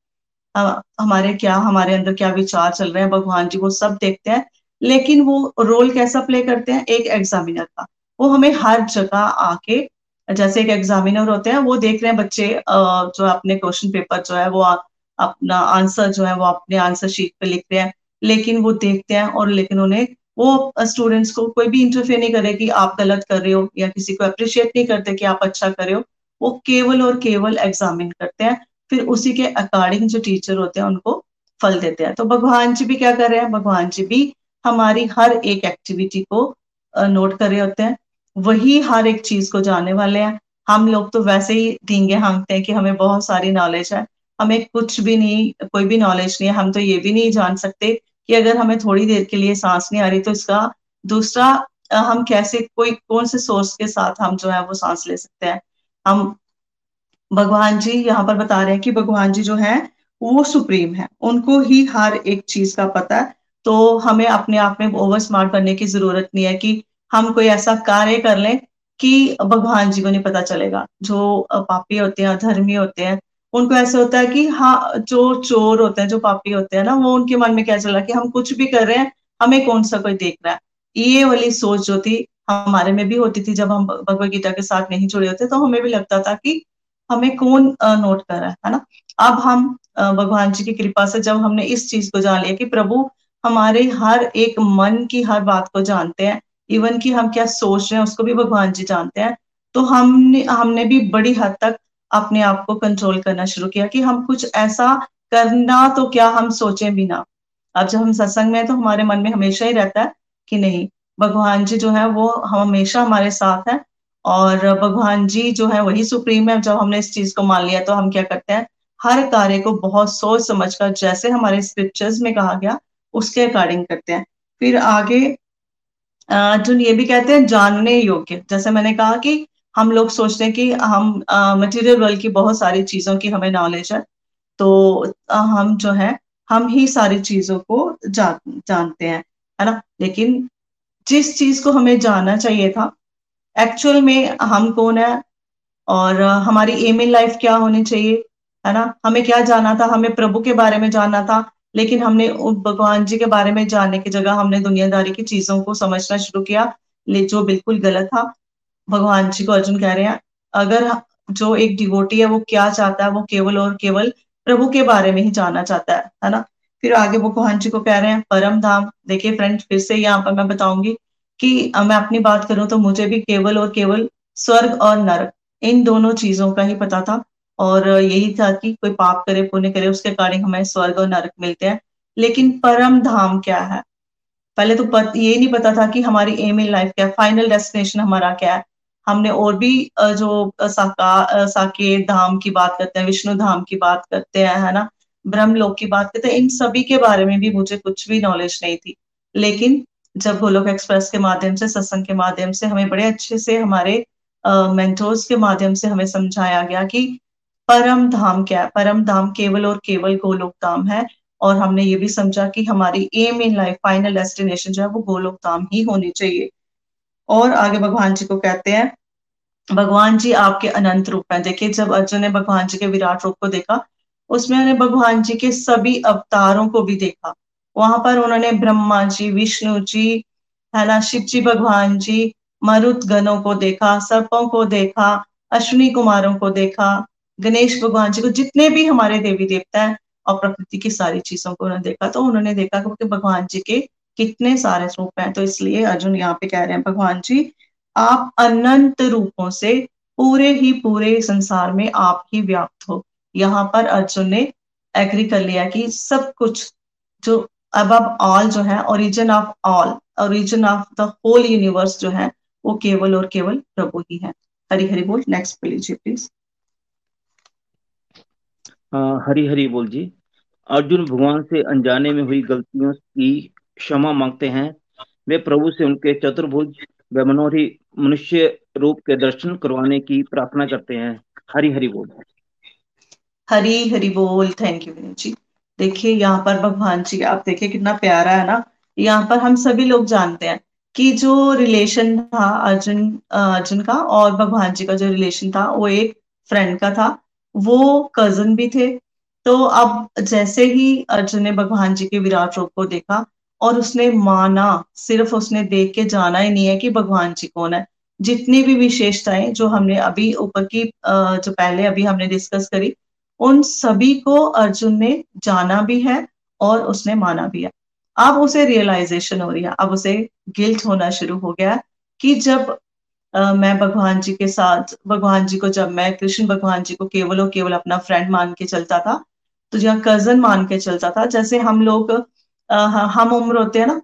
हमारे क्या, हमारे अंदर क्या विचार चल रहे हैं, भगवान जी वो सब देखते हैं, लेकिन वो रोल कैसा प्ले करते हैं, एक एग्जामिनर का। वो हमें हर जगह आके, जैसे एक एग्जामिनर होते हैं, वो देख रहे हैं बच्चे जो अपने क्वेश्चन पेपर जो है, वो अपना आंसर जो है, वो अपने आंसर शीट पे लिख रहे हैं, लेकिन वो देखते हैं और लेकिन उन्हें वो स्टूडेंट्स को कोई भी इंटरफेयर नहीं करे कि आप गलत कर रहे हो या किसी को अप्रिशिएट नहीं करते कि आप अच्छा कर रहे हो, वो केवल और केवल एग्जामिन करते हैं। फिर उसी के अकॉर्डिंग जो टीचर होते हैं, उनको फल देते हैं। तो भगवान जी भी क्या कर रहे हैं? भगवान जी भी हमारी हर एक एक्टिविटी को नोट कर रहे होते हैं। वही हर एक चीज़ को जानने वाले हैं। हम लोग तो वैसे ही ढींगे हांगते हैं कि हमें बहुत सारी नॉलेज है। हमें कुछ भी नहीं, कोई भी नॉलेज नहीं है। हम तो ये भी नहीं जान सकते कि अगर हमें थोड़ी देर के लिए सांस नहीं आ रही तो इसका दूसरा हम कैसे, कोई, कौन से सोर्स के साथ हम जो है वो सांस ले सकते हैं? हम, भगवान जी यहाँ पर बता रहे हैं कि भगवान जी जो है, वो सुप्रीम है। उनको ही हर एक चीज़ का पता है। तो हमें अपने आप में ओवर स्मार्ट बनने की ज़रूरत नहीं है कि हम कोई ऐसा कार्य कर लें कि भगवान जी को नहीं पता चलेगा। जो पापी होते हैं धर्मी होते हैं उनको ऐसे होता है कि हाँ जो चोर होते हैं, जो पापी होते हैं ना, वो उनके मन में क्या चल कि हम कुछ भी कर रहे हैं, हमें कौन सा कोई देख रहा है? ये वाली सोच जो थी, हमारे में भी होती थी, जब हम गीता के साथ नहीं जुड़े होते तो हमें भी लगता था कि हमें कौन नोट कर रहा है है ना? अब हम भगवान जी की कृपा से जब हमने इस चीज़ को जान लिया कि प्रभु, हमारे हर एक मन की हर बात को जानते हैं, इवन कि हम क्या सोच रहे हैं, उसको भी भगवान जी जानते हैं तो हमने हमने भी बड़ी हद तक अपने आप को कंट्रोल करना शुरू किया कि हम कुछ ऐसा करना तो क्या हम सोचें भी ना अब जब हम सत्संग में तो हमारे मन में हमेशा ही रहता है कि नहीं, भगवान जी जो है वो हम हमेशा हमारे साथ है और भगवान जी जो है वही सुप्रीम है। जब हमने इस चीज़ को मान लिया तो हम क्या करते हैं? हर कार्य को बहुत सोच समझ कर जैसे हमारे स्क्रिप्चर्स में कहा गया, उसके अकॉर्डिंग करते हैं। फिर आगे अर्जुन ये भी कहते हैं, जानने योग्य। जैसे मैंने कहा कि हम लोग सोचते हैं कि हम मटेरियल वर्ल्ड की बहुत सारी चीज़ों की हमें नॉलेज है तो हम जो है हम ही सारी चीज़ों को जा, जानते हैं है ना? लेकिन जिस चीज़ को हमें जानना चाहिए था एक्चुअल में हम कौन है और हमारी एम इन लाइफ क्या होनी चाहिए है ना? हमें क्या जाना था? हमें प्रभु के बारे में जानना था लेकिन हमने भगवान जी के बारे में जानने की जगह हमने दुनियादारी की चीज़ों को समझना शुरू किया ले जो बिल्कुल गलत था। भगवान जी को अर्जुन कह रहे हैं अगर जो एक डिवोटी है वो क्या चाहता है वो केवल और केवल प्रभु के बारे में ही जानना चाहता है है ना? फिर आगे भगवान जी को कह रहे हैं परम धाम देखिए फ्रेंड फिर से यहाँ पर मैं बताऊँगी कि मैं अपनी बात करूँ तो मुझे भी केवल और केवल स्वर्ग और नरक इन दोनों चीज़ों का ही पता था और यही था कि कोई पाप करे पुण्य करे उसके कारण हमें स्वर्ग और नरक मिलते हैं। लेकिन परम धाम क्या है? पहले तो पत, ये नहीं पता था कि हमारी एम इन लाइफ क्या है फाइनल डेस्टिनेशन हमारा क्या है। हमने और भी जो साका साके धाम की बात करते हैं, विष्णु धाम की बात करते हैं, है ना? ब्रह्म लोक की बात करते हैं, इन सभी के बारे में भी मुझे कुछ भी नॉलेज नहीं थी। लेकिन जब गोलोक एक्सप्रेस के माध्यम से, सत्संग के माध्यम से हमें बड़े अच्छे से हमारे मेंटोर्स के माध्यम से हमें समझाया गया कि परम धाम क्या है? परम धाम केवल और केवल गोलोक धाम है। और हमने ये भी समझा कि हमारी aim in life final destination जो है, वो गोलोक धाम ही होनी चाहिए। और आगे भगवान जी को कहते हैं भगवान जी आपके अनंत रूप हैं। देखिए, जब अर्जुन ने भगवान जी के विराट रूप को देखा, उसमें उन्होंने भगवान जी के सभी अवतारों को भी देखा। वहाँ पर उन्होंने ब्रह्मा जी, विष्णु जी, है ना, शिव जी, भगवान जी मरुत गणों को देखा, सर्पों को देखा, अश्विनी कुमारों को देखा, गणेश भगवान जी को, जितने भी हमारे देवी देवता है और प्रकृति की सारी चीज़ों को उन्होंने देखा तो उन्होंने देखा कि भगवान जी के कितने सारे रूप हैं। तो इसलिए अर्जुन यहाँ पे कह रहे हैं, भगवान जी आप अनंत रूपों से पूरे ही पूरे संसार में आप ही व्याप्त हो। यहाँ पर अर्जुन ने एग्री कर लिया कि सब कुछ जो अब अब ऑल जो है origin of all origin of the whole universe जो है, वो केवल और केवल प्रभु ही है। हरी हरी बोल नेक्स्ट पे लीजिए प्लीज़ हरी हरी बोल जी। अर्जुन भगवान से अनजाने में हुई गलतियों की क्षमा मांगते हैं। वे प्रभु से उनके चतुर्भुज, व मनोहरी मनुष्य रूप के दर्शन करवाने की प्रार्थना करते हैं। हरी हरी बोल। हरी हरी बोल थैंक यू जी। देखिए, यहाँ पर भगवान जी, आप देखिए कितना प्यारा है ना? यहाँ पर हम सभी लोग जानते हैं कि जो रिलेशन था अर्जुन अर्जुन का और भगवान जी का जो रिलेशन था, वो एक फ्रेंड का था। वो कज़न भी थे। तो अब जैसे ही अर्जुन ने भगवान जी के विराट रूप को देखा और उसने माना सिर्फ़ उसने देख के जाना ही नहीं है कि भगवान जी कौन है। जितनी भी विशेषताएँ जो हमने अभी ऊपर की जो पहले अभी हमने डिस्कस करी उन सभी को अर्जुन ने जाना भी है और उसने माना भी है। अब उसे रियलाइजेशन हो रही है। अब उसे गिल्ट होना शुरू हो गया कि जब आ, मैं भगवान जी के साथ भगवान जी को जब मैं कृष्ण भगवान जी को केवल और केवल अपना फ्रेंड मान के चलता था तो या कज़न मान के चलता था जैसे हम लोग हम उम्र होते हैं ना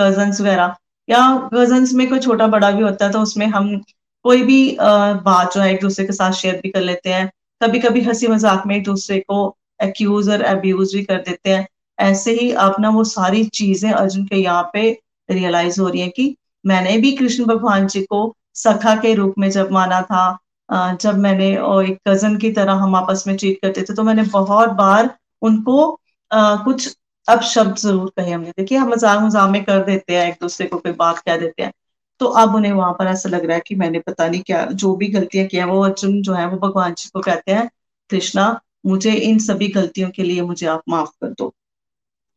कजन्स वगैरह, या कजन्स में कोई छोटा बड़ा भी होता है तो उसमें हम कोई भी बात जो है एक दूसरे के साथ शेयर भी कर लेते हैं। कभी कभी हँसी मज़ाक में एक दूसरे को एक्यूज और अब्यूज भी कर देते हैं। ऐसे ही अपना वो सारी चीज़ें अर्जुन के यहाँ पे रियलाइज़ हो रही है कि मैंने भी कृष्ण भगवान जी को सखा के रूप में जब माना था जब मैंने एक कज़न की तरह हम आपस में ट्रीट करते थे तो मैंने बहुत बार उनको कुछ अब शब्द ज़रूर कहे हमने। देखिए हम मज़ाक मज़ाक में कर देते हैं एक दूसरे को कोई बात कह देते हैं। तो अब उन्हें वहाँ पर ऐसा लग रहा है कि मैंने पता नहीं क्या जो भी गलतियाँ किया वो अर्जुन जो है वो भगवान जी को कहते हैं कृष्णा मुझे इन सभी गलतियों के लिए मुझे आप माफ़ कर दो।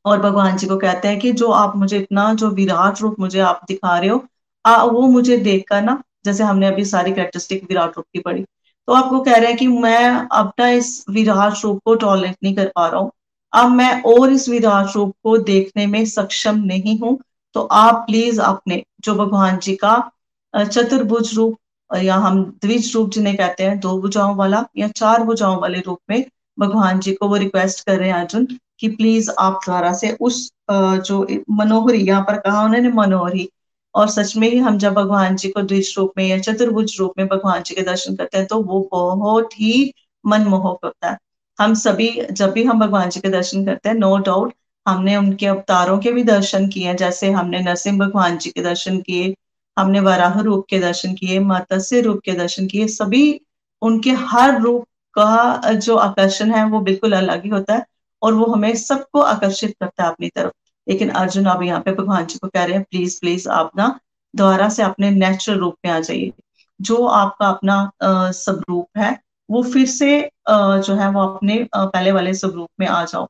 और भगवान जी को कहते हैं कि जो आप मुझे इतना जो विराट रूप मुझे आप दिखा रहे हो आ, वो मुझे देखकर ना जैसे हमने अभी सारी कैरेक्टरिस्टिक विराट रूप की पढ़ी। तो आपको कह रहे हैं कि मैं अपना इस विराट रूप को टॉलरेट नहीं कर पा रहा हूँ। अब मैं और इस विराट रूप को देखने में सक्षम नहीं हूँ तो आप प्लीज़ अपने, जो भगवान जी का चतुर्भुज रूप या हम द्विज रूप जिन्हें कहते हैं, दो भुजाओं वाला या चार भुजाओं वाले रूप में भगवान जी को वो रिक्वेस्ट कर रहे हैं अर्जुन, कि प्लीज़ आप द्वारा से उस जो मनोहरी, यहाँ पर कहा उन्होंने मनोहरी, और सच में ही हम जब भगवान जी को द्विज रूप में या चतुर्भुज रूप में भगवान जी के दर्शन करते हैं तो वो बहुत ही मनमोहक होता है। हम सभी, जब भी हम भगवान जी के दर्शन करते हैं नो डाउट हमने उनके अवतारों के भी दर्शन किए जैसे हमने नरसिंह भगवान जी के दर्शन किए, हमने वराह रूप के दर्शन किए, मत्स्य रूप के दर्शन किए, सभी उनके हर रूप का जो आकर्षण है, वो बिल्कुल अलग ही होता है और वो हमें सबको आकर्षित करता है अपनी तरफ़। लेकिन अर्जुन अब यहाँ पे भगवान जी को कह रहे हैं प्लीज़ प्लीज़ आप ना दोबारा से अपने नेचुरल रूप में आ जाइए। जो आपका अपना स्वरूप है वो फिर से जो है वो अपने पहले वाले स्वरूप में आ जाओ।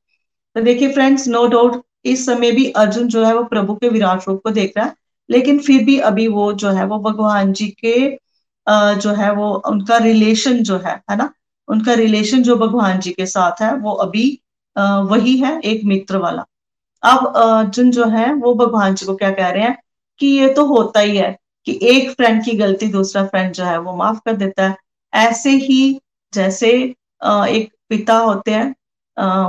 तो देखिए फ्रेंड्स नो डाउट इस समय भी अर्जुन जो है वो प्रभु के विराट रूप को देख रहा है, लेकिन फिर भी अभी वो जो है वो भगवान जी के जो है वो उनका रिलेशन जो है है ना? उनका रिलेशन जो भगवान जी के साथ है, वो अभी वही है, एक मित्र वाला। अब अर्जुन जो है वो भगवान जी को क्या कह रहे हैं कि ये तो होता ही है कि एक फ्रेंड की गलती दूसरा फ्रेंड जो है वो माफ़ कर देता है। ऐसे ही जैसे एक पिता होते हैं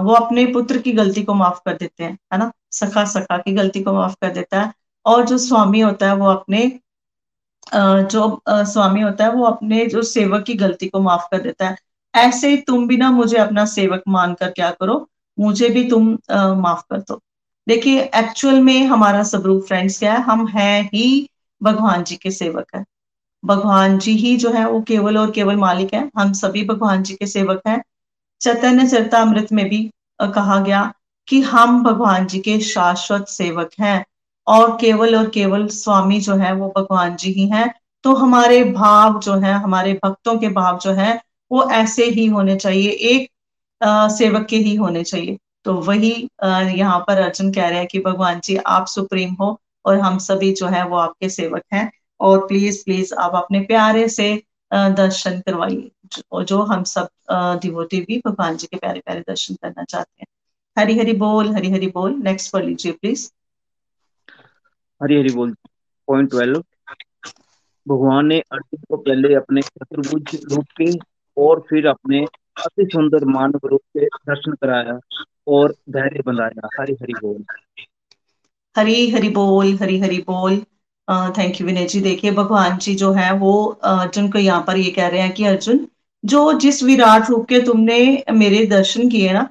वो अपने पुत्र की गलती को माफ़ कर देते हैं, है ना? सखा सखा की गलती को माफ़ कर देता है और जो स्वामी होता है वो अपने जो स्वामी होता है वो अपने जो सेवक की गलती को माफ़ कर देता है। ऐसे तुम भी ना मुझे अपना सेवक मानकर क्या करो? मुझे भी तुम माफ़ कर दो। देखिए एक्चुअल में हमारा स्वरूप फ्रेंड्स क्या है? हम हैं ही भगवान जी के सेवक है। भगवान जी ही जो है वो केवल और केवल मालिक है। हम सभी भगवान जी के सेवक हैं। चैतन्य चरतामृत में भी कहा गया कि हम भगवान जी के शाश्वत सेवक हैं और केवल और केवल स्वामी जो है वो भगवान जी ही हैं। तो हमारे भाव जो है हमारे भक्तों के भाव जो है वो ऐसे ही होने चाहिए एक आ, सेवक के ही होने चाहिए। तो वही यहाँ पर अर्जुन कह रहे हैं कि भगवान जी आप सुप्रीम हो और हम सभी जो है वो आपके सेवक हैं। और प्लीज़ प्लीज़ आप अपने प्यारे से दर्शन करवाइए। जो, जो हम सब डिवोटी भी भगवान जी के प्यारे प्यारे दर्शन करना चाहते हैं। हरी हरी बोल हरी हरी बोल। नेक्स्ट पढ़ लीजिए प्लीज़ हरी हरी बोल। पॉइंट ट्वेल्व भगवान ने अर्जुन को पहले अपने चतुर्भुज रूप के और फिर अपने अति सुंदर मानव रूप से दर्शन कराया और धैर्य बनाया। हरी हरी बोल। हरी हरी बोल हरी हरी बोल। थैंक यू विनय जी देखिए, भगवान जी जो है, वो अर्जुन को यहाँ पर ये कह रहे हैं कि, अर्जुन, जो जिस विराट रूप के तुमने मेरे दर्शन किए ना,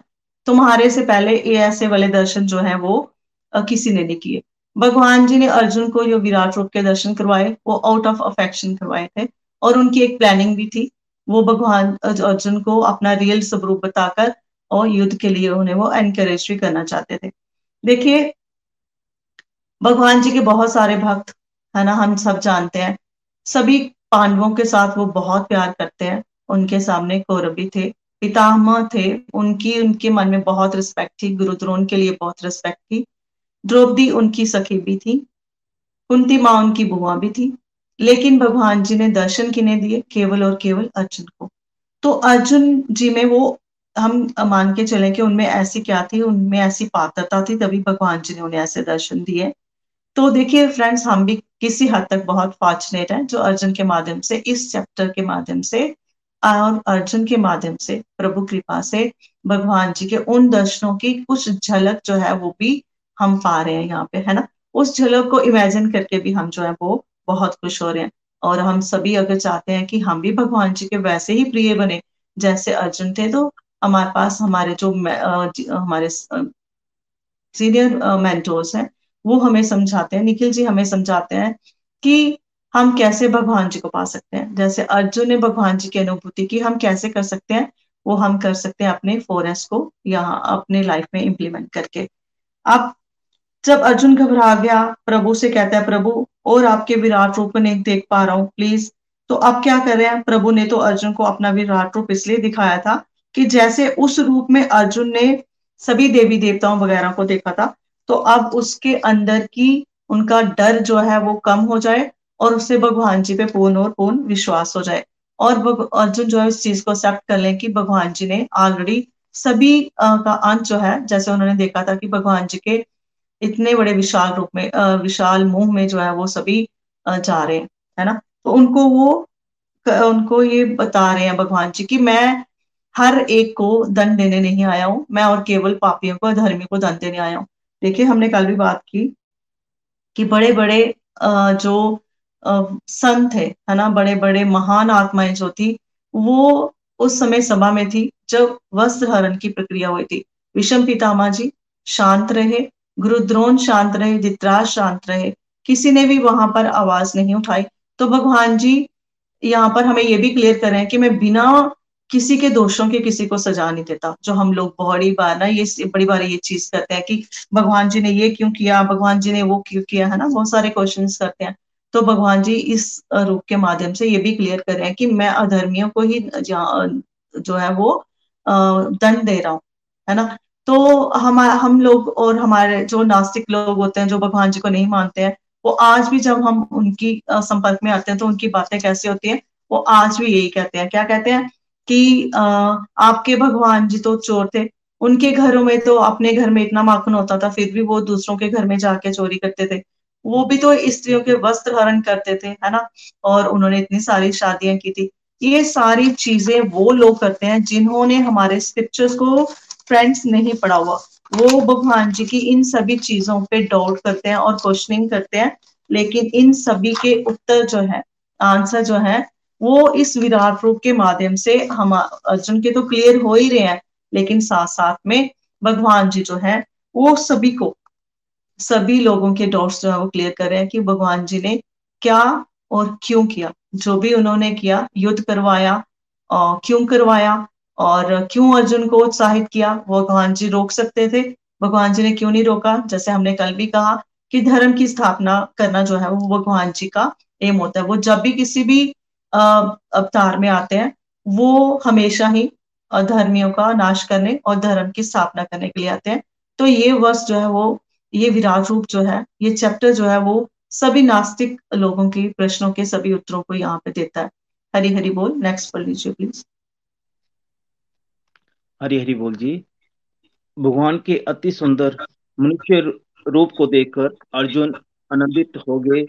तुम्हारे से पहले ये ऐसे वाले दर्शन जो है, वो किसी ने नहीं किए. भगवान जी ने अर्जुन को जो विराट रूप के दर्शन करवाए, वो आउट ऑफ़ अफेक्शन करवाए थे और उनकी एक प्लानिंग भी थी। वो भगवान अर्जुन को अपना रियल स्वरूप बताकर और युद्ध के लिए उन्हें वो एनकरेज भी करना चाहते थे। देखिए, भगवान जी के बहुत सारे भक्त है ना? हम सब जानते हैं। सभी पांडवों के साथ वो बहुत प्यार करते हैं। उनके सामने कौरवी थे, पितामह थे। उनकी, उनके मन में बहुत रिस्पेक्ट थी। गुरुद्रोण के लिए बहुत रिस्पेक्ट थी। द्रौपदी उनकी सखी भी थी। कुंती माँ उनकी बुआ भी थी। लेकिन भगवान जी ने दर्शन किन्हें दिए, केवल और केवल अर्जुन को। तो अर्जुन जी में वो, हम मान के चले कि उनमें ऐसी क्या थी? उनमें ऐसी पात्रता थी तभी भगवान जी ने उन्हें ऐसे दर्शन दिए। तो देखिए फ्रेंड्स हम भी किसी हद तक बहुत फॉर्चुनेट हैं, जो अर्जुन के माध्यम से, इस चैप्टर के माध्यम से, और अर्जुन के माध्यम से, प्रभु कृपा से, भगवान जी के उन दर्शनों की कुछ झलक जो है वो भी हम पा रहे हैं यहाँ पे, है ना? उस झलक को इमेजिन करके भी हम जो है वो बहुत खुश हो रहे हैं। और हम सभी अगर चाहते हैं कि हम भी भगवान जी के वैसे ही प्रिय बने, जैसे अर्जुन थे तो हमारे पास हमारे जो हमारे सीनियर मेंटोर्स हैं वो हमें समझाते हैं, निखिल जी हमें समझाते हैं कि हम कैसे भगवान जी को पा सकते हैं। जैसे अर्जुन ने भगवान जी की अनुभूति की, हम कैसे कर सकते हैं, वो हम कर सकते हैं अपने फोरेस्ट को यहाँ, अपने लाइफ में इम्प्लीमेंट करके। अब जब अर्जुन घबरा गया, प्रभु से कहता है, प्रभु, और आपके विराट रूप को नहीं देख पा रहा हूँ प्लीज़ तो अब क्या कर रहे हैं? प्रभु ने तो अर्जुन को अपना विराट रूप इसलिए दिखाया था कि जैसे उस रूप में अर्जुन ने सभी देवी देवताओं वगैरह को देखा था तो अब उसके अंदर की उनका डर जो है वो कम हो जाए और उससे भगवान जी पे पूर्ण और पूर्ण विश्वास हो जाए। और अर्जुन जो है इस चीज़ को एक्सेप्ट कर लें कि भगवान जी ने ऑलरेडी सभी का अंत जो है, जैसे उन्होंने देखा था कि भगवान जी के इतने बड़े विशाल रूप में विशाल मुँह में जो है वो सभी जा रहे हैं, है ना? तो उनको वो उनको ये बता रहे हैं भगवान जी कि मैं हर एक को दंड देने नहीं आया हूँ, मैं और केवल पापियों को धर्मी को दंड देने आया हूँ। देखिए, हमने कल भी बात की कि बड़े बड़े जो संत थे, है ना बड़े बड़े महान आत्माएँ जो थी, वो उस समय सभा में थी जब वस्त्र हरण की प्रक्रिया हुई थी। विषम पितामा जी, शांत रहे, गुरुद्रोण शांत रहे दित्राज शांत रहे, किसी ने भी वहाँ पर आवाज़ नहीं उठाई। तो भगवान जी, यहाँ पर हमें ये भी क्लियर कर रहे हैं कि मैं बिना किसी के दोषों के किसी को सजा नहीं देता, जो हम लोग बड़ी बार ना ये बड़ी बार ये चीज़ करते हैं कि भगवान जी ने ये क्यों किया, भगवान जी ने वो क्यों किया, है ना? बहुत सारे क्वेश्चन करते हैं। तो भगवान जी इस रूप के माध्यम से ये भी क्लियर कर रहे हैं कि मैं अधर्मियों को ही जो है वो दंड दे रहा हूँ, है ना? तो हम हम लोग और हमारे जो नास्तिक लोग होते हैं, जो भगवान जी को नहीं मानते हैं, वो आज भी जब हम उनकी संपर्क में आते हैं तो उनकी बातें कैसे होती हैं, वो आज भी यही कहते हैं। क्या कहते हैं? कि आ, आपके भगवान जी तो चोर थे। उनके घरों में तो अपने घर में इतना माखन होता था फिर भी वो दूसरों के घर में जाके चोरी करते थे। वो भी तो स्त्रियों के वस्त्र हरण करते थे है ना? और उन्होंने इतनी सारी शादियाँ की थी। ये सारी चीज़ें वो लोग करते हैं जिन्होंने हमारे स्क्रिप्चर्स को फ्रेंड्स नहीं पढ़ा हुआ। वो भगवान जी की इन सभी चीज़ों पे डाउट करते हैं और क्वेश्चनिंग करते हैं। लेकिन इन सभी के उत्तर जो है आंसर जो है वो इस विराट रूप के माध्यम से हम, अर्जुन के तो क्लियर हो ही रहे हैं, लेकिन साथ साथ में भगवान जी जो है, वो सभी को, सभी लोगों के डाउट्स जो है वो क्लियर कर रहे हैं कि भगवान जी ने क्या और क्यों किया। जो भी उन्होंने किया, युद्ध करवाया और क्यों करवाया और क्यों अर्जुन को उत्साहित किया भगवान जी रोक सकते थे। भगवान जी ने क्यों नहीं रोका? जैसे हमने कल भी कहा कि धर्म की स्थापना करना जो है वो भगवान जी का एम होता है। वो जब भी किसी भी अवतार में आते हैं, वो हमेशा ही धर्मियों का नाश करने और धर्म की स्थापना करने के लिए आते हैं। तो ये वर्ष जो है वो, ये विराट रूप जो है, ये चैप्टर जो है वो सभी नास्तिक लोगों के प्रश्नों के सभी उत्तरों को यहाँ पे देता है। हरी हरी बोल नेक्स्ट पढ़ लीजिए प्लीज़ हरी हरी बोल जी। भगवान के अति सुंदर मनुष्य रूप को देखकर अर्जुन आनंदित हो गए।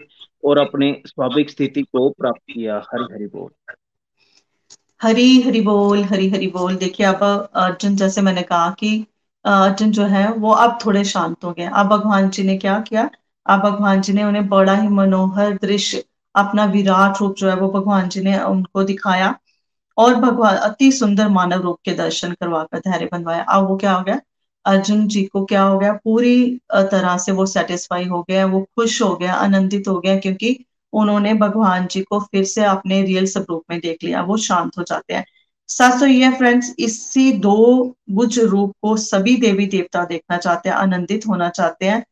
और अपने स्वाभाविक स्थिति को प्राप्त किया। हरी हरी बोल। हरी हरी बोल, हरी हरी बोल। देखिए, अब अर्जुन, जैसे मैंने कहा कि अर्जुन जो है, वो अब थोड़े शांत हो गए। अब भगवान जी ने क्या किया? अब भगवान जी ने उन्हें बड़ा ही मनोहर दृश्य, अपना विराट रूप जो है, वो भगवान जी ने उनको दिखाया। और भगवान, अति सुंदर मानव रूप के दर्शन करवाकर धैर्य बनवाया। अब वो क्या हो गया? अर्जुन जी को क्या हो गया? पूरी तरह से वो सेटिस्फाई हो गया, वो खुश हो गया, आनंदित हो गया क्योंकि उन्होंने भगवान जी को फिर से अपने रियल स्वरूप में देख लिया, वो शांत हो जाते हैं। सच तो ये फ्रेंड्स इसी दो बुज रूप को सभी देवी देवता देखना चाहते हैं, आनंदित होना चाहते हैं।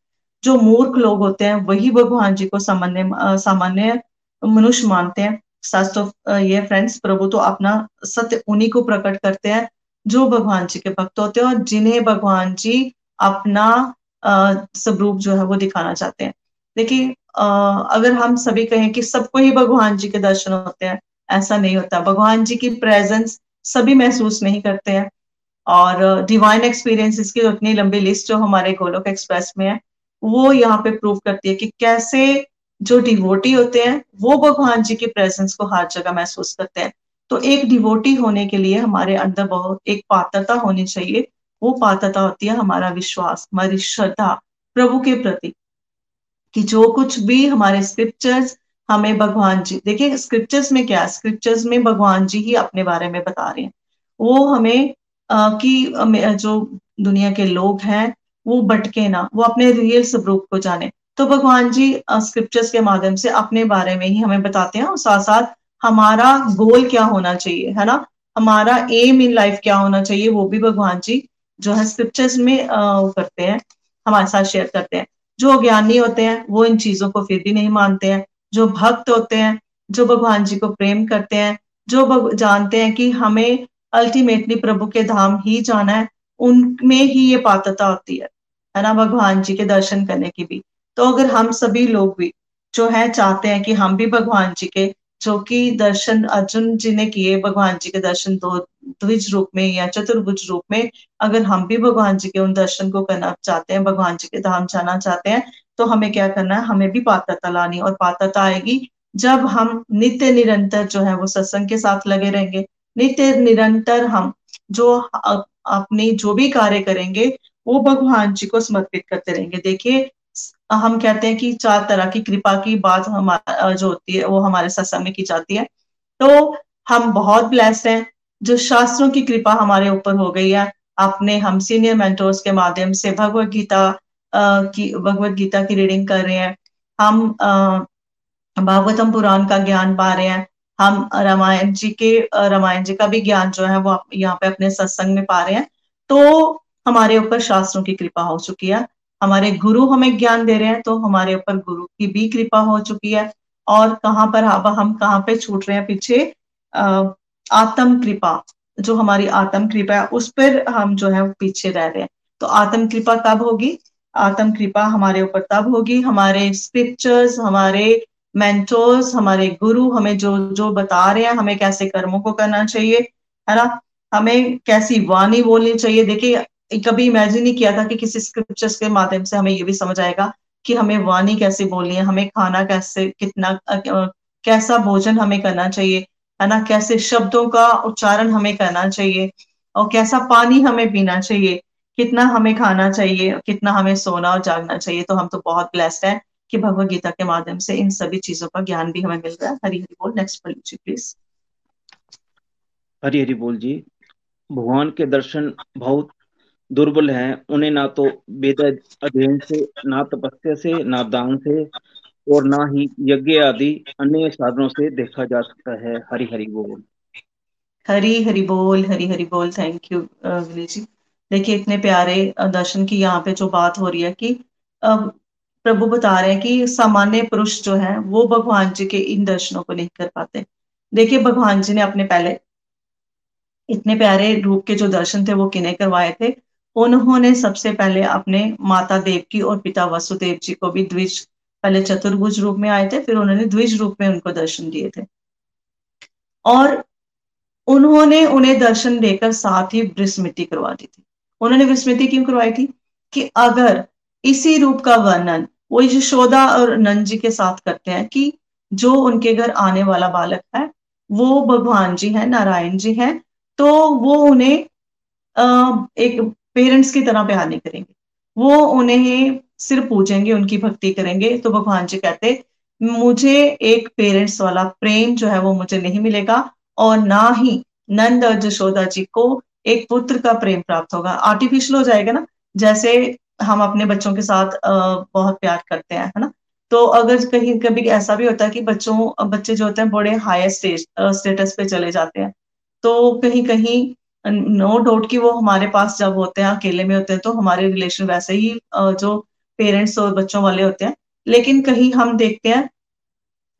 जो मूर्ख लोग होते हैं, वही भगवान जी को सामान्य सामान्य मनुष्य मानते हैं। सच तो ये फ्रेंड्स प्रभु तो अपना सत्य उन्हीं को प्रकट करते हैं जो भगवान जी के भक्त होते हैं और जिन्हें भगवान जी अपना स्वरूप जो है वो दिखाना चाहते हैं। देखिए अगर हम सभी कहें कि सबको ही भगवान जी के दर्शन होते हैं, ऐसा नहीं होता। भगवान जी की प्रेजेंस सभी महसूस नहीं करते हैं। और डिवाइन एक्सपीरियंसेस की उतनी लंबी लिस्ट जो हमारे गोलोक एक्सप्रेस में है, वो यहाँ पे प्रूव करती है कि कैसे जो डिवोटी होते हैं, वो भगवान जी की प्रेजेंस को हर जगह महसूस करते हैं। तो एक डिवोटी होने के लिए हमारे अंदर बहुत एक पात्रता होनी चाहिए। वो पात्रता होती है हमारा विश्वास हमारी श्रद्धा प्रभु के प्रति कि जो कुछ भी हमारे स्क्रिप्चर्स हमें भगवान जी देखिए स्क्रिप्चर्स में क्या है? स्क्रिप्चर्स में भगवान जी ही अपने बारे में बता रहे हैं। वो हमें आ, कि जो दुनिया के लोग हैं वो भटके ना वो अपने रियल स्वरूप को जाने। तो भगवान जी स्क्रिप्चर्स के माध्यम से अपने बारे में ही हमें बताते हैं और साथ साथ हमारा गोल क्या होना चाहिए, है ना? हमारा एम इन लाइफ क्या होना चाहिए, वो भी भगवान जी जो है स्क्रिप्चर्स में करते हैं, हमारे साथ शेयर करते हैं। जो अज्ञानी होते हैं, वो इन चीज़ों को फिर भी नहीं मानते हैं। जो भक्त होते हैं, जो भगवान जी को प्रेम करते हैं, जो जानते हैं कि हमें अल्टीमेटली प्रभु के धाम ही जाना है, उनमें ही ये पात्रता होती है है ना? भगवान जी के दर्शन करने की भी। तो अगर हम सभी लोग भी जो है, चाहते हैं कि हम भी भगवान जी के जो कि दर्शन अर्जुन जी ने किए, भगवान जी के दर्शन दो द्विज रूप में या चतुर्भुज रूप में। अगर हम भी भगवान जी के उन दर्शन को करना चाहते हैं, भगवान जी के धाम जाना चाहते हैं तो हमें क्या करना है? हमें भी पात्रता लानी और पात्रता आएगी जब हम नित्य निरंतर जो है वो सत्संग के साथ लगे रहेंगे। नित्य निरंतर हम जो अपनी जो भी कार्य करेंगे, वो भगवान जी को समर्पित करते रहेंगे। देखिए हम कहते हैं कि चार तरह की कृपा की बात हमारा जो होती है, वो हमारे सत्संग में की जाती है। तो हम बहुत ब्लेस्ड हैं, जो शास्त्रों की कृपा हमारे ऊपर हो गई है। अपने हम सीनियर मेंटोर्स के माध्यम से भगवत गीता की, भगवत गीता की रीडिंग कर रहे हैं। हम भागवतम पुराण का ज्ञान पा रहे हैं। हम, रामायण जी के रामायण जी का भी ज्ञान जो है, वो यहाँ पे अपने सत्संग में पा रहे हैं। तो हमारे ऊपर शास्त्रों की कृपा हो चुकी है। हमारे गुरु हमें ज्ञान दे रहे हैं तो हमारे ऊपर गुरु की भी कृपा हो चुकी है। और कहाँ पर हम कहाँ पे छूट रहे हैं पीछे? आत्म कृपा, जो हमारी आत्म कृपा है, उस पर हम जो है पीछे रह रहे हैं। तो आत्म कृपा तब होगी? आत्म कृपा हमारे ऊपर तब होगी। हमारे स्क्रिप्चर्स हमारे मेंटोर्स हमारे गुरु हमें जो जो बता रहे हैं, हमें कैसे कर्मों को करना चाहिए, है ना? हमें कैसी वाणी बोलनी चाहिए। देखिए कभी इमेजिन नहीं किया था कि किसी स्क्रिप्चर्स के माध्यम से हमें ये भी समझ आएगा कि हमें वाणी कैसे बोलनी है, हमें खाना कैसे, कितना कैसा भोजन हमें करना चाहिए, है ना? कैसे शब्दों का उच्चारण हमें करना चाहिए और कैसा पानी हमें पीना चाहिए, कितना हमें खाना चाहिए, कितना हमें सोना और जागना चाहिए। तो हम तो बहुत ब्लेस्ड हैं कि भगवत गीता के माध्यम से इन सभी चीज़ों का ज्ञान भी हमें मिल रहा है। हरी हरी बोल। नेक्स्ट पढ़ लीजिए प्लीज़ हरी हरी बोल जी। भगवान के दर्शन बहुत दुर्बल हैं, उन्हें ना तो वेद अध्ययन से, ना तपस्या से, ना दान से और ना ही यज्ञ आदि अन्य साधनों से देखा जा सकता है। हरि हरि बोल। हरी हरि बोल, हरी हरि बोल थैंक यू विनय जी। देखिए, इतने प्यारे दर्शन की यहाँ पे जो बात हो रही है कि प्रभु बता रहे हैं कि सामान्य पुरुष जो है, वो भगवान जी के इन दर्शनों को नहीं कर पाते। देखिए, भगवान जी ने अपने पहले इतने प्यारे रूप के जो दर्शन थे, वो किन्हें करवाए थे? उन्होंने सबसे पहले अपने माता देव की और पिता वसुदेव जी को भी द्विज, पहले चतुर्भुज रूप में आए थे, फिर उन्होंने द्विज रूप में उनको दर्शन दिए थे। और उन्होंने उन्हें दर्शन देकर साथ ही विस्मृति करवा दी थी। उन्होंने विस्मृति क्यों करवाई थी? कि अगर इसी रूप का वर्णन वो यशोदा और नंद जी के साथ करते हैं कि जो उनके घर आने वाला बालक है, वो भगवान जी है, नारायण जी हैं तो वो उन्हें एक पेरेंट्स की तरह प्यार नहीं करेंगे। वो उन्हें सिर्फ़ पूजेंगे, उनकी भक्ति करेंगे तो भगवान जी कहते, मुझे एक पेरेंट्स वाला प्रेम जो है वो मुझे नहीं मिलेगा और ना ही नंद और जशोदा जी को एक पुत्र का प्रेम प्राप्त होगा। आर्टिफिशियल हो जाएगा ना? जैसे हम अपने बच्चों के साथ बहुत प्यार करते हैं, है ना? तो अगर कहीं, कभी ऐसा भी होता है कि बच्चों, बच्चे जो होते हैं, बड़े हायर स्टेज स्टेटस पे चले जाते हैं तो कहीं कहीं नो डाउट कि वो हमारे पास जब होते हैं, अकेले में होते हैं तो हमारे रिलेशन वैसे ही जो पेरेंट्स और बच्चों वाले होते हैं। लेकिन कहीं हम देखते हैं,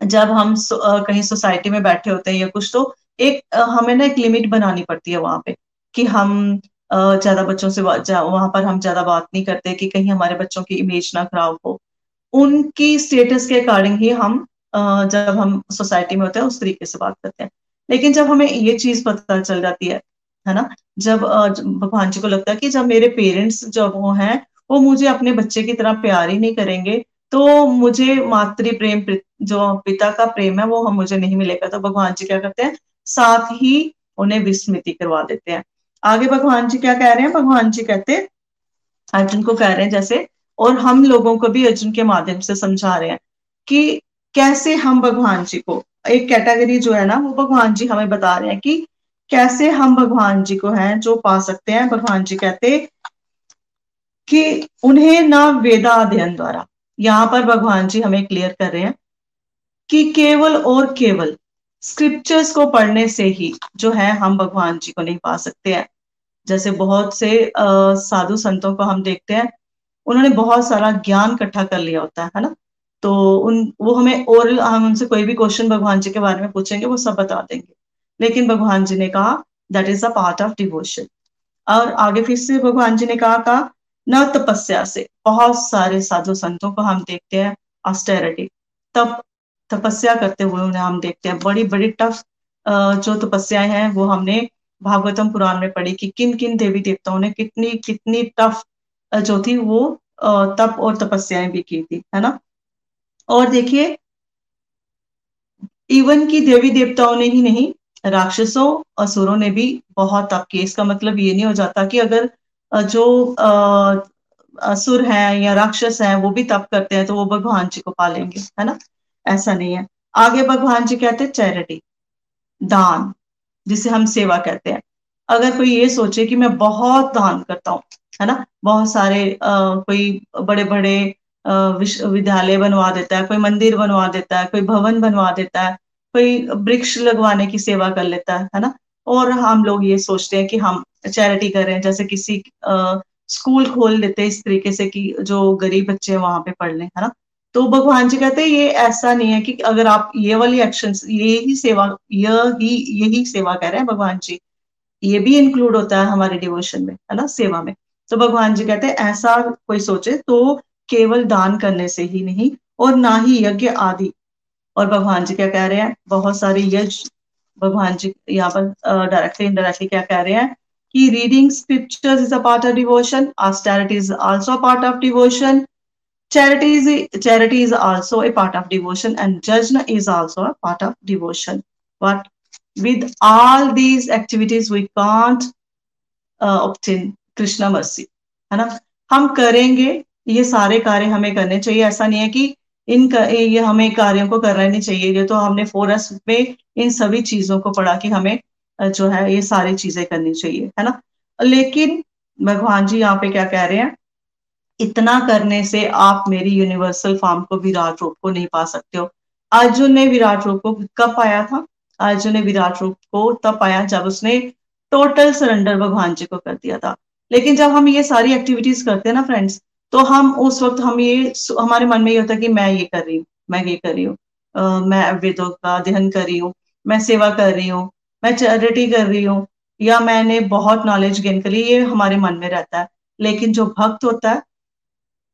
जब हम कहीं सोसाइटी में बैठे होते हैं या कुछ तो एक हमें ना एक लिमिट बनानी पड़ती है वहाँ पे कि हम ज़्यादा बच्चों से वहाँ पर हम ज़्यादा बात नहीं करते, कि कहीं हमारे बच्चों की इमेज ना खराब हो। उनकी स्टेटस के अकॉर्डिंग ही हम जब हम सोसाइटी में होते हैं, उस तरीके से बात करते हैं। लेकिन जब हमें ये चीज़ पता चल जाती है है ना? जब भगवान जी को लगता है कि जब मेरे पेरेंट्स जब वो हैं, वो मुझे अपने बच्चे की तरह प्यार ही नहीं करेंगे तो मुझे मातृ प्रेम जो पिता का प्रेम है, वो हम मुझे नहीं मिलेगा। तो भगवान जी क्या करते हैं? साथ ही उन्हें विस्मृति करवा देते हैं। आगे भगवान जी क्या कह रहे हैं? भगवान जी कहते हैं, अर्जुन को कह रहे हैं जैसे, और हम लोगों को भी अर्जुन के माध्यम से समझा रहे हैं कि कैसे हम भगवान जी को, एक कैटेगरी जो है ना, वो भगवान जी हमें बता रहे हैं कि कैसे हम भगवान जी को हैं जो पा सकते हैं भगवान जी कहते कि उन्हें ना वेदा अध्ययन द्वारा। यहाँ पर भगवान जी हमें क्लियर कर रहे हैं कि केवल और केवल स्क्रिप्चर्स को पढ़ने से ही जो है हम भगवान जी को नहीं पा सकते हैं। जैसे बहुत से आ, साधु संतों को हम देखते हैं उन्होंने बहुत सारा ज्ञान इकट्ठा कर लिया होता है ना? तो उन वो हमें और हम उनसे कोई भी क्वेश्चन भगवान जी के बारे में पूछेंगे वो सब बता देंगे। लेकिन भगवान जी ने कहा that is a part of devotion और आगे फिर से भगवान जी ने कहा कहा न तपस्या से। बहुत सारे साधु संतों को हम देखते हैं ऑस्टेरिटी तब तपस्या करते हुए उन्हें हम देखते हैं। बड़ी बड़ी टफ जो तपस्याएँ हैं, वो हमने भागवतम पुराण में पढ़ी कि किन किन देवी देवताओं ने कितनी कितनी टफ जो थी वो तप और तपस्याएँ भी की थी, है ना? और देखिए इवन की देवी देवताओं ने ही नहीं राक्षसों असुरों ने भी बहुत तप किए इसका मतलब ये नहीं हो जाता कि अगर जो असुर हैं या राक्षस हैं वो भी तप करते हैं तो वो भगवान जी को पालेंगे है ना? ऐसा नहीं है। आगे भगवान जी कहते हैं चैरिटी दान जिसे हम सेवा कहते हैं। अगर कोई ये सोचे कि मैं बहुत दान करता हूँ है ना? बहुत सारे आ, कोई बड़े बड़े विश्वविद्यालय बनवा देता है कोई मंदिर बनवा देता है कोई भवन बनवा देता है कोई वृक्ष लगवाने की सेवा कर लेता है है ना? और हम लोग ये सोचते हैं कि हम चैरिटी कर रहे हैं जैसे किसी आ, स्कूल खोल देते इस तरीके से कि जो गरीब बच्चे हैं वहाँ पे पढ़ लें है ना? तो भगवान जी कहते हैं ये ऐसा नहीं है कि अगर आप ये वाली एक्शन ये ही सेवा यही यही सेवा कर रहे हैं भगवान जी ये भी इंक्लूड होता है हमारे डिवोशन में है ना? सेवा में। तो भगवान जी कहते हैं ऐसा कोई सोचे तो केवल दान करने से ही नहीं और ना ही यज्ञ आदि और भगवान जी क्या कह रहे हैं? बहुत सारे यज्ञ भगवान जी यहाँ पर डायरेक्टली इनडायरेक्टली क्या कह रहे हैं कि reading scriptures is a part of devotion austerity is also a part of devotion charity is charity is also a part of devotion and jajna is also a part of devotion. But with all these activities we can't uh, krishna mercy. है ना? हम करेंगे ये सारे कार्य हमें करने चाहिए। ऐसा नहीं है कि इन ये हमें कार्यों को करना नहीं चाहिए। तो हमने फोरस में इन सभी चीज़ों को पढ़ा कि हमें जो है ये सारी चीज़ें करनी चाहिए, है ना? लेकिन भगवान जी यहाँ पे क्या कह रहे हैं? इतना करने से आप मेरी यूनिवर्सल फॉर्म को विराट रूप को नहीं पा सकते हो। अर्जुन ने विराट रूप को कब पाया था? अर्जुन ने विराट रूप को तब पाया जब उसने टोटल सरेंडर भगवान जी को कर दिया था। लेकिन जब हम ये सारी एक्टिविटीज़ करते हैं ना फ्रेंड्स तो हम उस वक्त हम ये हमारे मन में ये होता है कि मैं ये कर रही हूँ, मैं ये कर रही हूँ। मैं वेदों का अध्ययन कर रही हूँ, मैं सेवा कर रही हूँ, मैं चैरिटी कर रही हूँ, या मैंने बहुत नॉलेज गेन करी ये हमारे मन में रहता है। लेकिन जो भक्त होता है,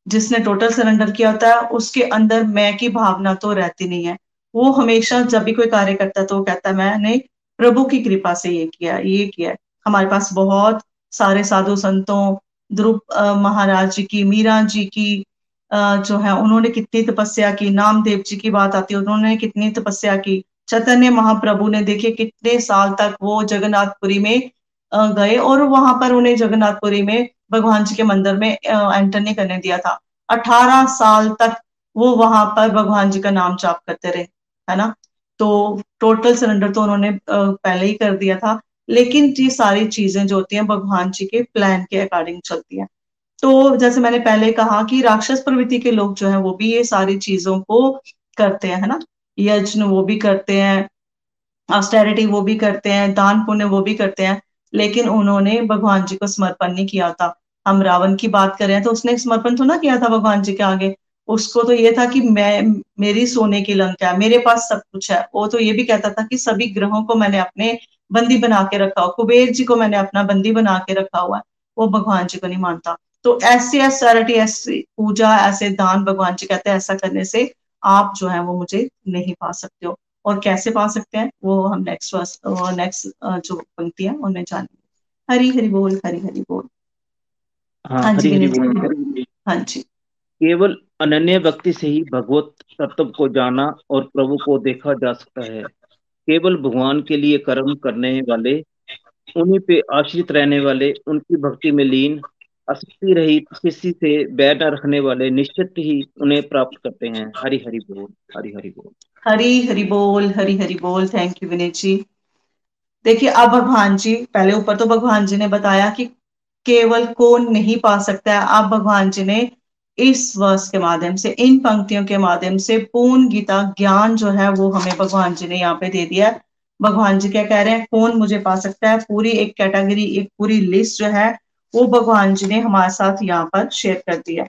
जिसने टोटल सरेंडर किया होता है, उसके अंदर मैं की भावना तो रहती नहीं है। वो हमेशा जब भी कोई कार्य करता है तो वो कहता है, मैंने प्रभु की कृपा से ये किया ये किया हमारे पास बहुत सारे साधु संतों ध्रुव महाराज जी की, मीरा जी की जो है, उन्होंने कितनी तपस्या की, नामदेव जी की बात आती है, उन्होंने कितनी तपस्या की। चैतन्य महाप्रभु ने देखिए कितने साल तक वो जगन्नाथपुरी में गए और वहाँ पर उन्हें जगन्नाथपुरी में भगवान जी के मंदिर में एंटर नहीं करने दिया था। अठारह साल तक वो वहाँ पर भगवान जी का नाम जाप करते रहे, है ना? तो टोटल सरेंडर तो उन्होंने पहले ही कर दिया था। लेकिन ये सारी चीज़ें जो होती हैं, भगवान जी के प्लान के अकॉर्डिंग चलती हैं। तो जैसे मैंने पहले कहा कि राक्षस प्रवृत्ति के लोग जो है, वो भी ये सारी चीज़ों को करते हैं, है ना? यज्ञ वो भी करते हैं ऑस्टेरिटी वो भी करते हैं, दान पुण्य वो भी करते हैं, लेकिन उन्होंने भगवान जी को समर्पण नहीं किया था। हम रावण की बात कर तो उसने समर्पण तो ना किया था भगवान जी के आगे? उसको तो ये था कि मैं, मेरी सोने की लंका है, मेरे पास सब कुछ है। वो तो ये भी कहता था कि सभी ग्रहों को मैंने अपने बंदी बना के रखा हो कुबेर जी को मैंने अपना बंदी बना के रखा हुआ है वो भगवान जी को नहीं मानता। तो ऐसी एसरिटी ऐसी पूजा ऐसे दान भगवान जी कहते हैं ऐसा करने से आप जो है वो मुझे नहीं पा सकते हो। और कैसे पा सकते हैं? वो हम नेक्स्ट नेक्स्ट जो पंक्ति है उनमें जानेंगे। हरी हरी बोल हरी हरी बोल। हाँ, हाँ जी हरी बोल हाँ जी। केवल अनन्य भक्ति से ही भगवत तत्व को जाना और प्रभु को देखा जा सकता है। केवल भगवान के लिए कर्म करने वाले, उन्हीं पे आश्रित रहने वाले, उनकी भक्ति में लीन असक्ति रहित किसी से बैर न रखने वाले, निश्चित ही उन्हें प्राप्त करते हैं। हरि हरि बोल, हरि हरि बोल। हरी हरि बोल, हरी हरि बोल। थैंक यू विनीत जी देखिए, अब भगवान जी, पहले ऊपर तो भगवान जी ने बताया कि केवल कौन नहीं पा सकता है। अब भगवान जी ने इस वर्ष के माध्यम से, इन पंक्तियों के माध्यम से पूर्ण गीता ज्ञान जो है वो हमें भगवान जी ने यहाँ पे दे दिया है। भगवान जी क्या कह रहे हैं? कौन मुझे पा सकता है? पूरी एक कैटेगरी, एक पूरी लिस्ट जो है, वो भगवान जी ने हमारे साथ यहाँ पर शेयर कर दिया।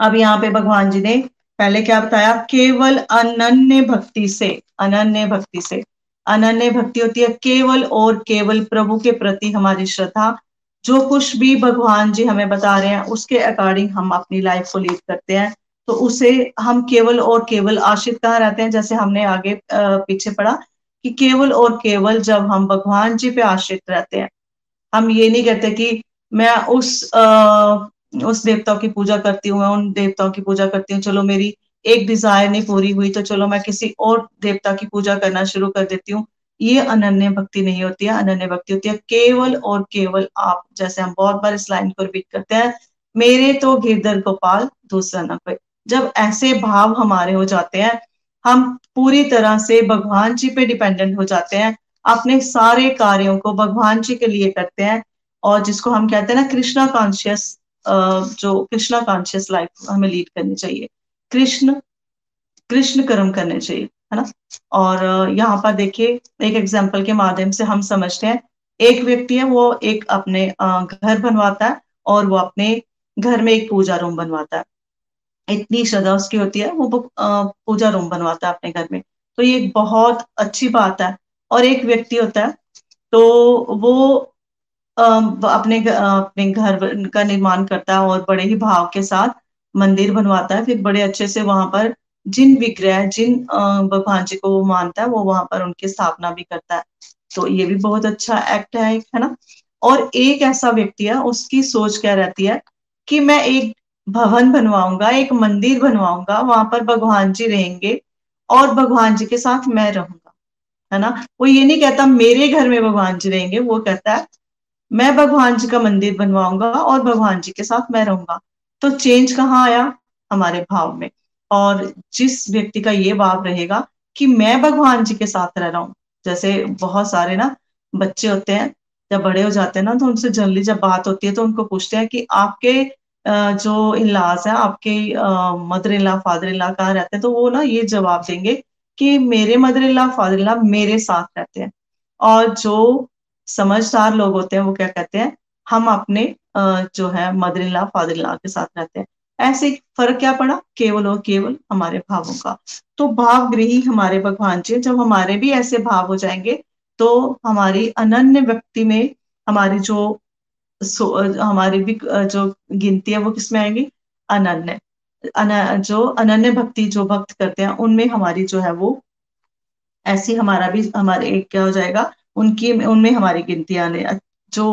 अब यहाँ पे भगवान जी ने पहले क्या बताया? केवल अनन्य भक्ति से, अनन्य भक्ति से। अनन्य भक्ति होती है केवल और केवल प्रभु के प्रति हमारी श्रद्धा। जो कुछ भी भगवान जी हमें बता रहे हैं उसके अकॉर्डिंग हम अपनी लाइफ को लीड करते हैं। तो उसे हम केवल और केवल आश्रित कहाँ रहते हैं? जैसे हमने आगे पीछे पढ़ा कि केवल और केवल जब हम भगवान जी पे आश्रित रहते हैं। हम ये नहीं कहते कि मैं उस आ, उस देवताओं की पूजा करती हूँ मैं उन देवताओं की पूजा करती हूँ चलो मेरी एक डिज़ायर नहीं पूरी हुई तो चलो मैं किसी और देवता की पूजा करना शुरू कर देती हूँ। ये अनन्य भक्ति नहीं होती है, अनन्य भक्ति होती है। केवल और केवल आप, जैसे हम बहुत बार इस लाइन को रिपीट करते हैं, मेरे तो गिरधर गोपाल, दूसरा न कोई। जब ऐसे भाव हमारे हो जाते हैं, हम पूरी तरह से भगवान जी पे डिपेंडेंट हो जाते हैं, अपने सारे कार्यों को भगवान जी के लिए करते हैं, और जिसको हम कहते हैं ना कृष्णा कॉन्शियस जो कृष्णा कॉन्शियस लाइफ हमें लीड करनी चाहिए। कृष्ण कृष्ण कर्म करने चाहिए। है ना? और यहाँ पर देखिए, एक एग्ज़ाम्पल के माध्यम से हम समझते हैं। एक व्यक्ति है, वो एक अपने घर बनवाता है और वो अपने घर में एक पूजा रूम बनवाता है। इतनी श्रद्धा उसकी होती है, वो पूजा रूम बनवाता है अपने घर में। तो ये बहुत अच्छी बात है। और एक व्यक्ति होता है तो वो अपने अपने घर का निर्माण करता है और बड़े ही भाव के साथ मंदिर बनवाता है। फिर बड़े अच्छे से वहाँ पर जिन विग्रह, जिन भगवान जी को वो मानता है, वो वहाँ पर उनकी स्थापना भी करता है। तो ये भी बहुत अच्छा एक्ट है है ना? और एक ऐसा व्यक्ति है, उसकी सोच क्या रहती है कि मैं एक भवन बनवाऊँगा, एक मंदिर बनवाऊँगा, वहाँ पर भगवान जी रहेंगे और भगवान जी के साथ मैं रहूँगा, है ना? वो ये नहीं कहता, मेरे घर में भगवान जी रहेंगे, वो कहता है, मैं भगवान जी का मंदिर बनवाऊँगा और भगवान जी के साथ मैं रहूँगा। तो चेंज कहाँ आया? हमारे भाव में। और जिस व्यक्ति का ये भाव रहेगा कि मैं भगवान जी के साथ रह रहा हूँ। जैसे बहुत सारे ना बच्चे होते हैं, जब बड़े हो जाते हैं ना तो उनसे जनरली जब बात होती है तो उनको पूछते हैं कि आपके जो इलाज है, आपके मदर इला फादर इला कहाँ रहते हैं? तो वो ना ये जवाब देंगे कि मेरे मदर इला फादर इला मेरे साथ रहते हैं। और जो समझदार लोग होते हैं, वो क्या कहते हैं? हम अपने जो है मदर इला फादर इला के साथ रहते हैं। ऐसे फ़र्क क्या पड़ा? केवल और केवल हमारे भावों का। तो भाव गृही हमारे भगवान जी जब हमारे भी ऐसे भाव हो जाएँगे तो हमारी अनन्य व्यक्ति में हमारी जो हमारी भी जो गिनती है वो किसमें आएँगी? अनन्य। अन, जो अनन्य भक्ति जो भक्त करते हैं उनमें हमारी जो है वो ऐसी हमारा भी हमारे एक क्या हो जाएगा? उनकी उनमें हमारी गिनती आने जो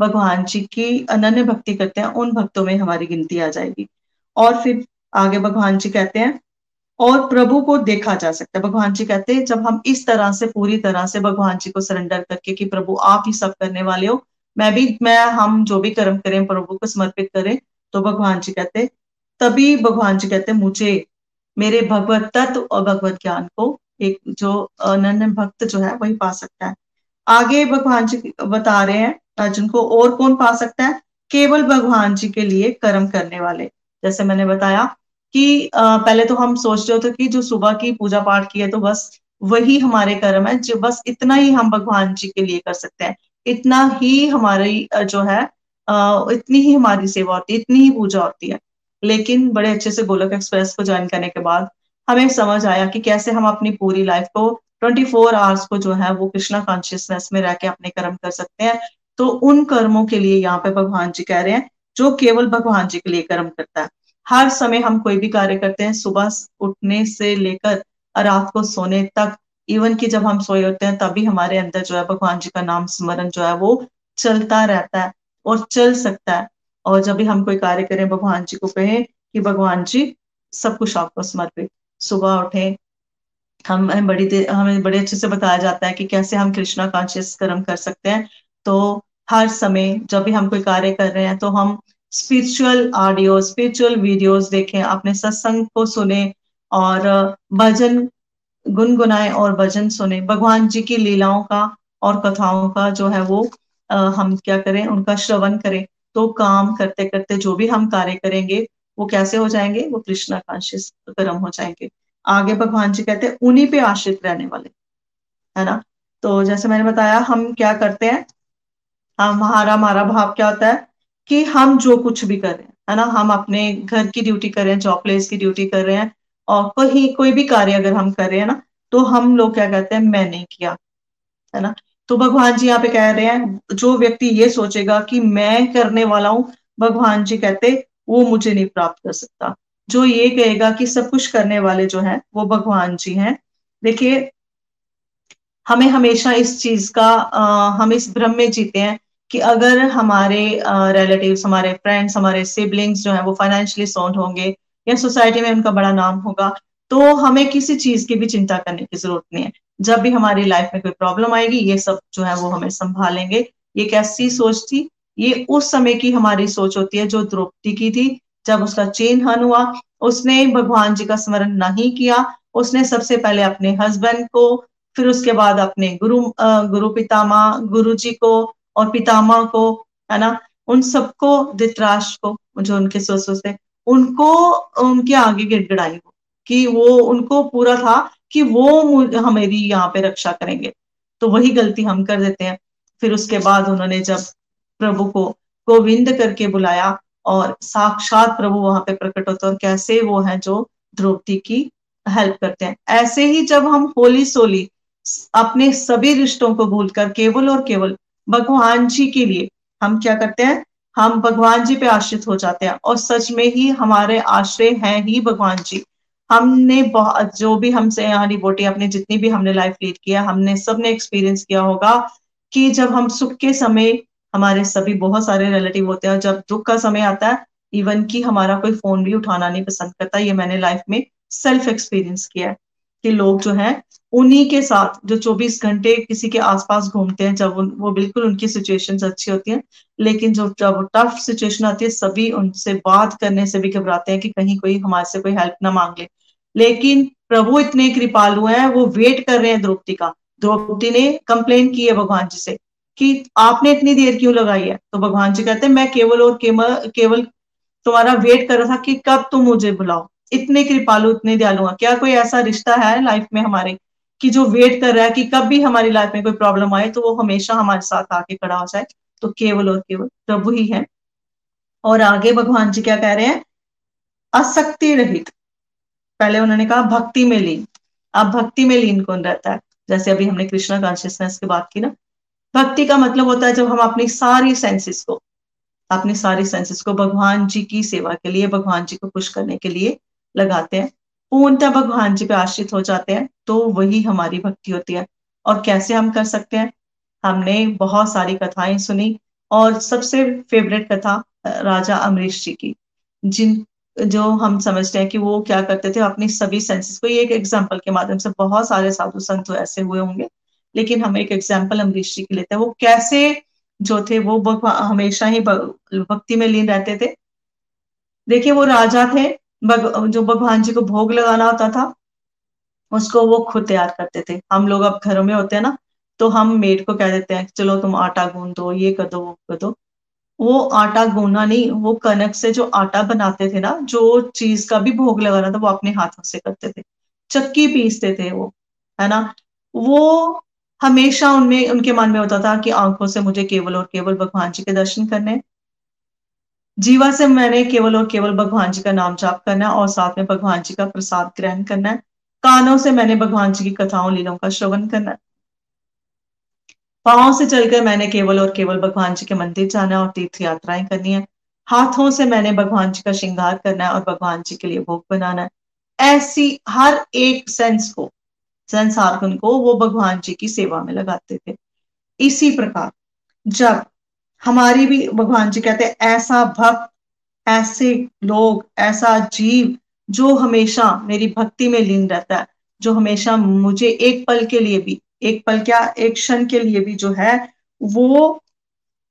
भगवान जी की अनन्य भक्ति करते हैं उन भक्तों में हमारी गिनती आ जाएगी। और फिर आगे भगवान जी कहते हैं, और प्रभु को देखा जा सकता है। भगवान जी कहते हैं, जब हम इस तरह से, पूरी तरह से भगवान जी को सरेंडर करके कि प्रभु आप ही सब करने वाले हो, मैं भी, मैं, हम जो भी कर्म करें, प्रभु को समर्पित करें तो भगवान जी कहते तभी भगवान जी कहते मुझे, मेरे भगवत तत्व और भगवत ज्ञान को एक जो अनन्य भक्त जो है, वही पा सकता है। आगे भगवान जी बता रहे हैं, अर्जुन को और कौन पा सकता है? केवल भगवान जी के लिए कर्म करने वाले। जैसे मैंने बताया कि पहले तो हम सोच रहे थे कि जो सुबह की पूजा पाठ की है तो बस वही हमारे कर्म है, जो बस इतना ही हम भगवान जी के लिए कर सकते हैं। इतना ही हमारी जो है इतनी ही हमारी सेवा होती है, इतनी ही पूजा होती है। लेकिन बड़े अच्छे से गोलक एक्सप्रेस को ज्वाइन करने के बाद हमें समझ आया कि कैसे हम अपनी पूरी लाइफ को 24 फोर आवर्स को जो है, वो कृष्णा कॉन्शियसनेस में रह के अपने कर्म कर सकते हैं। तो उन कर्मों के लिए यहाँ पे भगवान जी कह रहे हैं जो केवल भगवान जी के लिए कर्म करता है। हर समय हम कोई भी कार्य करते हैं, सुबह उठने से लेकर रात को सोने तक इवन कि जब हम सोए होते हैं, तभी हमारे अंदर जो है भगवान जी का नाम स्मरण जो है वो चलता रहता है और चल सकता है। और जब भी हम कोई कार्य करें, भगवान जी को कहें कि भगवान जी, सब कुछ आपको समर्पित। सुबह उठे, हम बड़ी हमें बड़े अच्छे से बताया जाता है कि कैसे हम कृष्णा कॉन्शियस कर्म कर सकते हैं। तो हर समय जब भी हम कोई कार्य कर रहे हैं तो हम स्पिरिचुअल ऑडियो स्पिरिचुअल वीडियोस देखें, अपने सत्संग को सुने और भजन गुनगुनाए और भजन सुने। भगवान जी की लीलाओं का और कथाओं का जो है वो हम क्या करें, उनका श्रवण करें। तो काम करते करते जो भी हम कार्य करेंगे, वो कैसे हो जाएँगे? वो कृष्णा कॉन्शियस कर्म हो जाएँगे। आगे भगवान जी कहते हैं, उन्हीं पे आश्रित रहने वाले। है ना? तो जैसे मैंने बताया, हम क्या करते हैं हमारा हमारा भाव क्या होता है कि हम जो कुछ भी कर रहे हैं है ना? हम अपने घर की ड्यूटी कर रहे हैं जॉब प्लेस की ड्यूटी कर रहे हैं और कहीं कोई भी कार्य अगर हम कर रहे हैं ना तो हम लोग क्या कहते हैं मैं नहीं किया है ना? तो भगवान जी यहाँ पे कह रहे हैं जो व्यक्ति ये सोचेगा कि मैं करने वाला हूँ भगवान जी कहते वो मुझे नहीं प्राप्त कर सकता। जो ये कहेगा कि सब कुछ करने वाले जो है वो भगवान जी हैं। देखिए हमें हमेशा इस चीज़ का आ, हम इस भ्रम में जीते हैं कि अगर हमारे रिलेटिव्स हमारे फ्रेंड्स हमारे सिबलिंग्स जो है वो फाइनेंशियली साउंड होंगे या सोसाइटी में उनका बड़ा नाम होगा तो हमें किसी चीज़ की भी चिंता करने की ज़रूरत नहीं है। जब भी हमारी लाइफ में कोई प्रॉब्लम आएगी, ये सब जो है वो हमें संभालेंगे। ये कैसी सोच थी? ये उस समय की हमारी सोच होती है जो द्रौपदी की थी। जब उसका चेन हन हुआ, उसने भगवान जी का स्मरण नहीं किया, उसने सबसे पहले अपने हस्बैंड को, फिर उसके बाद अपने गुरु गुरु पितामा गुरु जी को और पितामा को, है ना, उन सबको, धृतराष्ट्र को, जो उनके ससुर थे, उनको, उनके आगे गिड़गिड़ाई हो, कि वो, उनको पूरा था कि वो हमेरी यहाँ पे रक्षा करेंगे। तो वही गलती हम कर देते हैं। फिर उसके बाद उन्होंने जब प्रभु को गोविंद करके बुलाया और साक्षात प्रभु वहाँ पे प्रकट होते और कैसे वो है जो द्रौपदी की हेल्प करते हैं। ऐसे ही जब हम होली सोली अपने सभी रिश्तों को भूलकर केवल और केवल भगवान जी के लिए हम क्या करते हैं? हम भगवान जी पे आश्रित हो जाते हैं और सच में ही हमारे आश्रय हैं ही भगवान जी। हमने बहुत जो भी हमसे यहाँ डिबोटी अपने जितनी भी हमने लाइफ लीड किया, हमने सबने एक्सपीरियंस किया होगा कि जब हम सुख के समय, हमारे सभी बहुत सारे रिलेटिव होते हैं जब दुख का समय आता है इवन कि हमारा कोई फ़ोन भी उठाना नहीं पसंद करता, ये मैंने लाइफ में सेल्फ एक्सपीरियंस किया है कि लोग जो है उन्हीं के साथ जो 24 घंटे किसी के आसपास घूमते हैं जब उन, वो बिल्कुल उनकी सिचुएशंस अच्छी होती हैं लेकिन जो जब टफ सिचुएशन आती है सभी उनसे बात करने से भी घबराते हैं कि कहीं कोई हमारे से कोई हेल्प ना मांग। ले लेकिन प्रभु इतने कृपालु हैं वो वेट कर रहे हैं द्रौपदी का। द्रौपदी ने कंप्लेन की है भगवान जी से कि आपने इतनी देर क्यों लगाई है? तो भगवान जी कहते हैं मैं केवल और केवल केवल तुम्हारा वेट कर रहा था कि कब तुम मुझे बुलाओ? इतने कृपालु इतने दयालु क्या कोई ऐसा रिश्ता है लाइफ में हमारे कि जो वेट कर रहा है कि कब भी हमारी लाइफ में कोई प्रॉब्लम आए तो वो हमेशा हमारे साथ आके खड़ा हो जाए। तो केवल और केवल प्रभु ही है। और आगे भगवान जी क्या कह रहे हैं? असक्ति रहित। पहले उन्होंने कहा, भक्ति में लीन। अब भक्ति में लीन कौन रहता है? जैसे अभी हमने कृष्णा कॉन्शियसनेस की बात की ना। भक्ति का मतलब होता है जब हम अपनी सारी सेंसेस को, अपनी सारी सेंसेस को भगवान जी की सेवा के लिए, भगवान जी को खुश करने के लिए लगाते हैं। पूर्णतः भगवान जी पे आश्रित हो जाते हैं तो वही हमारी भक्ति होती है। और कैसे हम कर सकते हैं? हमने बहुत सारी कथाएँ सुनी और सबसे फेवरेट कथा राजा अमरीश जी की, जिन, जो हम समझते हैं कि वो क्या करते थे, अपनी सभी सेंसेस को, ये एक एग्ज़ाम्पल के माध्यम से बहुत सारे साधु संत ऐसे हुए होंगे, लेकिन हम एक एग्ज़ाम्पल अमरीश जी की लेते हैं। वो कैसे जो थे, वो हमेशा ही भक्ति में लीन रहते थे। देखिए, वो राजा थे बग, जो भगवान जी को भोग लगाना होता था उसको वो खुद तैयार करते थे। हम लोग अब घरों में होते हैं ना तो हम मेड को कह देते हैं चलो तुम आटा गूंद दो ये कर दो वो कर दो। वो आटा गूंदना नहीं वो कनक से जो आटा बनाते थे ना जो चीज़ का भी भोग लगाना था वो अपने हाथों से करते थे। चक्की पीसते थे वो है ना? वो हमेशा उनमें उनके मन में होता था कि आँखों से मुझे केवल और केवल भगवान जी के दर्शन करने जीवा से मैंने केवल और केवल भगवान जी का नाम जाप करना है और साथ में भगवान जी का प्रसाद ग्रहण करना है। कानों से मैंने भगवान जी की कथाओं लीलों का श्रवण करना है। पाओ से चलकर मैंने केवल और केवल भगवान जी के मंदिर जाना और तीर्थ यात्राएँ करनी है। हाथों से मैंने भगवान जी का श्रृंगार करना है और भगवान जी के लिए भोग बनाना है। ऐसी हर एक सेंस को सेंस आर्गन को वो भगवान जी की सेवा में लगाते थे। इसी प्रकार जब हमारी भी भगवान जी कहते हैं, ऐसा भक्त, ऐसे लोग, ऐसा जीव जो हमेशा मेरी भक्ति में लीन रहता है, जो हमेशा मुझे एक पल के लिए भी, एक पल क्या, एक क्षण के लिए भी जो है, वो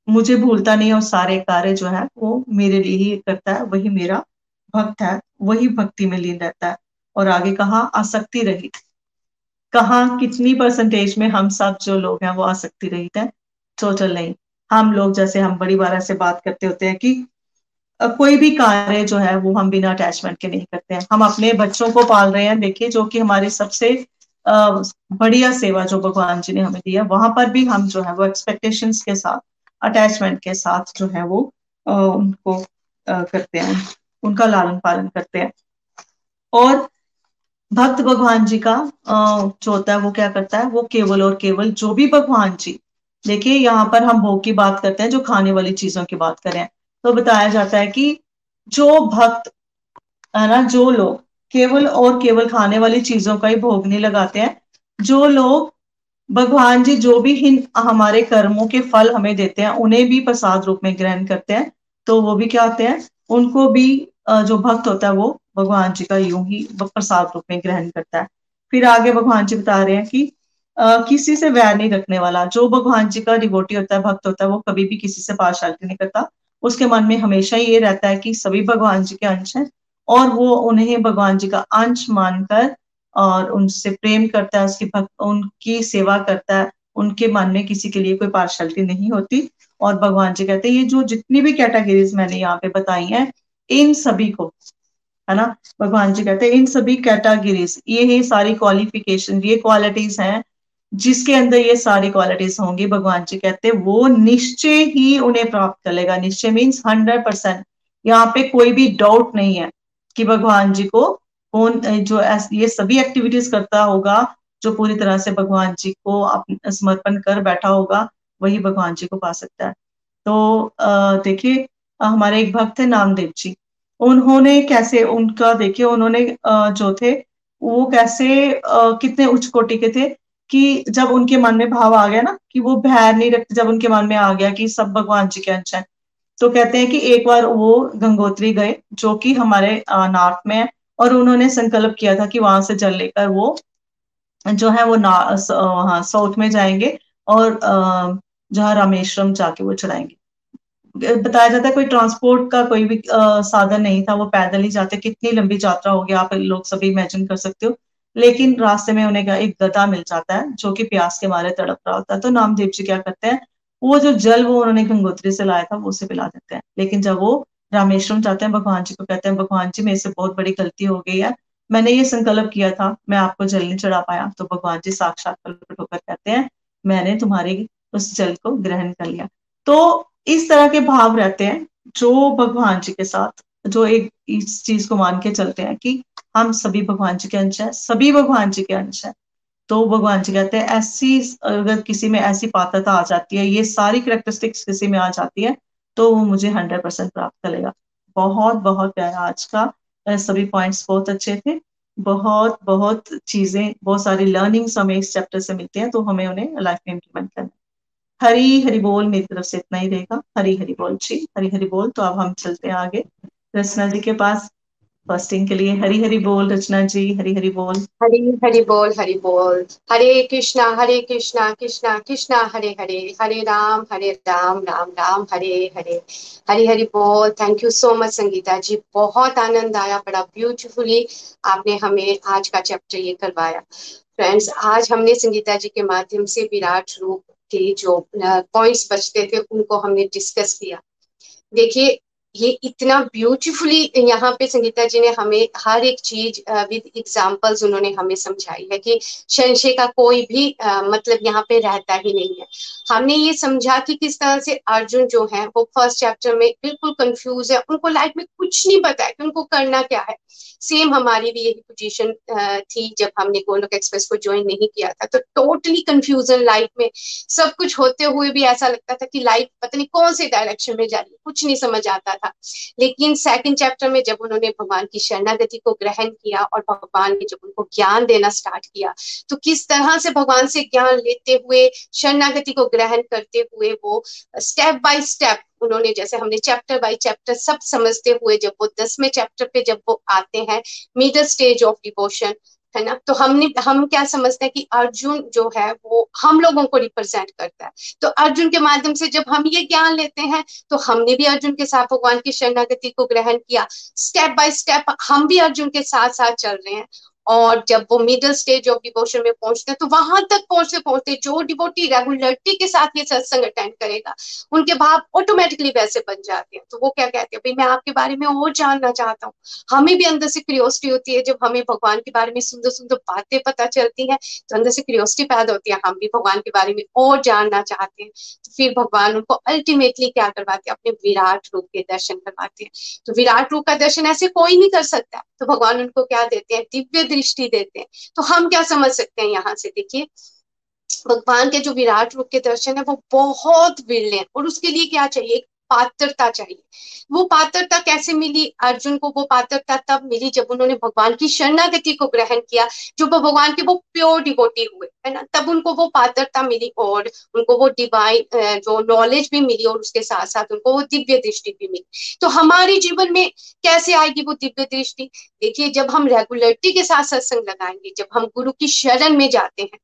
मुझे भूलता नहीं और सारे कार्य जो है, वो मेरे लिए ही करता है, वही मेरा भक्त है, वही भक्ति में लीन रहता है। और आगे कहा? आसक्ति रहित। कहा? कितनी परसेंटेज में हम सब जो लोग हैं, वो आसक्ति रहित है? टोटल नहीं। हम लोग जैसे हम बड़ी बार ऐसे बात करते होते हैं कि कोई भी कार्य जो है वो हम बिना अटैचमेंट के नहीं करते हैं। हम अपने बच्चों को पाल रहे हैं, देखिए, जो कि हमारी सबसे बढ़िया सेवा जो भगवान जी ने हमें दी है, वहाँ पर भी हम जो है वो एक्सपेक्टेशन के साथ अटैचमेंट के साथ जो है वो उनको करते हैं, उनका लालन पालन करते हैं। और भक्त भगवान जी का जो होता है वो क्या करता है, वो केवल और केवल जो भी भगवान जी देखिए, यहाँ पर हम भोग की बात करते हैं, जो खाने वाली चीज़ों की बात करें। तो बताया जाता है कि जो भक्त, है ना, जो लोग केवल और केवल खाने वाली चीज़ों का ही भोग नहीं लगाते हैं, जो लोग, भगवान जी जो भी हिन, हमारे कर्मों के फल हमें देते हैं, उन्हें भी प्रसाद रूप में ग्रहण करते हैं तो वो भी क्या होते हैं, उनको भी जो भक्त होता है वो भगवान जी का यूँ ही प्रसाद रूप में ग्रहण करता है। फिर आगे भगवान जी बता रहे हैं कि किसी से वैर नहीं रखने वाला। जो भगवान जी का डिवोटी होता है, भक्त होता है, वो कभी भी किसी से पार्शालिटी नहीं करता? उसके मन में हमेशा ये रहता है कि सभी भगवान जी के अंश हैं और वो उन्हें भगवान जी का अंश मानकर और उनसे प्रेम करता है, उसकी भक्त, उनकी सेवा करता है, उनके मन में किसी के लिए कोई पार्शलिटी नहीं होती? और भगवान जी कहते हैं, ये जो जितनी भी कैटेगरीज मैंने यहाँ पे बताई हैं, इन सभी को, है ना? भगवान जी कहते हैं, इन सभी कैटेगरीज ये सारी क्वालिफिकेशन ये क्वालिटीज हैं जिसके अंदर ये सारी क्वालिटीज होंगी, भगवान जी कहते हैं, वो निश्चय ही उन्हें प्राप्त कर लेगा। निश्चय मीन्स हंड्रेड परसेंट यहाँ पे कोई भी डाउट नहीं है कि भगवान जी को कौन, जो ये सभी एक्टिविटीज़ करता होगा, जो पूरी तरह से भगवान जी को समर्पण कर बैठा होगा, वही भगवान जी को पा सकता है। तो देखिए, हमारे एक भक्त है नामदेव जी। उन्होंने कैसे, उनका देखिए, उन्होंने जो थे, वो कैसे कितने उच्च कोटि के थे? कि जब उनके मन में भाव आ गया ना, कि वो भैर नहीं रखते, जब उनके मन में आ गया कि सब भगवान जी के अंश है तो कहते हैं कि एक बार वो गंगोत्री गए, जो कि हमारे नॉर्थ में है, और उन्होंने संकल्प किया था कि वहाँ से जल लेकर वो, जो है वो वहाँ साउथ में जाएँगे और जहाँ रामेश्वरम जाके वो चढ़ाएँगे बताया जाता है कोई ट्रांसपोर्ट का कोई भी साधन नहीं था, वो पैदल ही जाते, कितनी लंबी यात्रा होगी, आप लोग सभी इमेजिन कर सकते हो। लेकिन रास्ते में उन्हें एक गधा मिल जाता है, जो कि प्यास के मारे तड़प रहा होता है। तो नामदेव जी क्या करते हैं, वो जो जल वो उन्होंने गंगोत्री से लाया था, वो उसे पिला देते हैं। लेकिन जब वो रामेश्वरम जाते हैं, भगवान जी को कहते हैं, भगवान जी, मेरे से बहुत बड़ी गलती हो गई है। मैंने ये संकल्प किया था, मैं आपको जल नहीं चढ़ा पाया। तो भगवान जी साक्षात प्रकट होकर कहते हैं, मैंने तुम्हारे उस जल को ग्रहण कर लिया। तो इस तरह के भाव रहते हैं, जो भगवान जी के साथ, जो एक इस चीज़ को मान के चलते हैं कि हम सभी भगवान जी के अंश हैं, सभी भगवान जी के अंश हैं। तो भगवान जी कहते हैं, ऐसी अगर किसी में ऐसी पात्रता आ जाती है, ये सारी करेक्टरिस्टिक्स किसी में आ जाती है तो वो मुझे हंड्रेड परसेंट प्राप्त करेगा। बहुत बहुत प्यारा आज का सभी पॉइंट्स बहुत अच्छे थे। बहुत बहुत चीज़ें, बहुत सारी लर्निंग्स हमें इस चैप्टर से मिलती हैं तो हमें उन्हें लाइफ में इम्प्लीमेंट करना हरी हरी बोल मेरी तरफ़ से इतना ही रहेगा। हरी हरी बोल जी, हरी हरी बोल। तो अब हम चलते हैं आगे। रचना जी के पास फर्स्टिंग के लिए हरी हरी बोल, रचना जी, हरी हरी बोल। हरी हरी बोल हरी बोल। हरे कृष्णा हरे कृष्णा कृष्णा कृष्णा, हरे हरे। हरे राम हरे राम राम राम, हरे हरे। हरी हरी बोल। Thank you so much Sangeeta ji. बहुत आनंद आया, बड़ा ब्यूटीफुली आपने हमें आज का चैप्टर ये करवाया। फ्रेंड्स आज हमने संगीता जी के माध्यम से विराट रूप के जो पॉइंट्स बचते थे, उनको हमने डिस्कस किया। देखिए ये इतना ब्यूटीफुली यहाँ पे संगीता जी ने हमें हर एक चीज़ विद एग्जांपल्स उन्होंने हमें समझाई है कि संशय का कोई भी आ, मतलब यहाँ पे रहता ही नहीं है। हमने ये समझा कि किस तरह से अर्जुन जो है वो फ़र्स्ट चैप्टर में बिल्कुल कंफ्यूज है। उनको लाइफ में कुछ नहीं पता है कि उनको करना क्या है। सेम हमारी भी यही पोजीशन थी जब हमने गोलोक एक्सप्रेस को ज्वाइन नहीं किया था। तो टोटली कंफ्यूजन लाइफ में। सब कुछ होते हुए भी ऐसा लगता था कि लाइफ पता नहीं कौन से डायरेक्शन में जा रही है। कुछ नहीं समझ आता था। लेकिन सेकंड चैप्टर में जब उन्होंने भगवान की शरणागति को ग्रहण किया और भगवान ने जब उनको ज्ञान देना स्टार्ट किया तो किस तरह से भगवान से ज्ञान लेते हुए, शरणागति को ग्रहण करते हुए वो स्टेप बाय स्टेप उन्होंने जैसे हमने चैप्टर बाय चैप्टर सब समझते हुए जब वो दसवें चैप्टर पे जब वो आते हैं मिडल स्टेज ऑफ़ डिवोशन है ना? तो हमने, हम क्या समझते हैं कि अर्जुन जो है, वो हम लोगों को रिप्रेजेंट करता है। तो अर्जुन के माध्यम से जब हम ये ज्ञान लेते हैं तो हमने भी अर्जुन के साथ भगवान की शरणागति को ग्रहण किया। स्टेप बाय स्टेप हम भी अर्जुन के साथ साथ चल रहे हैं। और जब वो मिडिल स्टेज ऑफ़ डिवोशन में पहुँचते हैं तो वहाँ तक पहुँचते पहुँचते जो डिवोटी रेगुलरिटी के साथ ये सत्संग अटेंड करेगा, उनके भाव ऑटोमेटिकली वैसे बन जाते हैं। तो वो क्या कहते हैं, भाई, मैं आपके बारे में और जानना चाहता हूँ। हमें भी अंदर से क्रियोसिटी होती है। जब हमें भगवान के बारे में सुंदर सुंदर बातें पता चलती है तो अंदर से क्रियोसिटी पैदा होती है। हम भी भगवान के बारे में और जानना चाहते हैं। तो फिर भगवान उनको अल्टीमेटली क्या करवाते हैं, अपने विराट रूप के दर्शन करवाते हैं। तो विराट रूप का दर्शन ऐसे कोई नहीं कर सकता। तो भगवान उनको क्या देते हैं, दिव्य दृष्टि देते हैं। तो हम क्या समझ सकते हैं यहाँ से? देखिए, भगवान के जो विराट रूप के दर्शन है, वो बहुत विरले हैं। और उसके लिए क्या चाहिए? पात्रता चाहिए। वो पात्रता कैसे मिली? अर्जुन को वो पात्रता तब मिली जब उन्होंने भगवान की शरणागति को ग्रहण किया, जो भगवान के वो प्योर डिवोटी हुए, है ना? तब उनको वो पात्रता मिली और उनको वो डिवाइन जो नॉलेज भी मिली और उसके साथ साथ उनको वो दिव्य दृष्टि भी मिली। तो हमारे जीवन में कैसे आएगी वो दिव्य दृष्टि? देखिए, जब हम रेगुलरिटी के साथ सत्संग लगाएँगे, जब हम गुरु की शरण में जाते हैं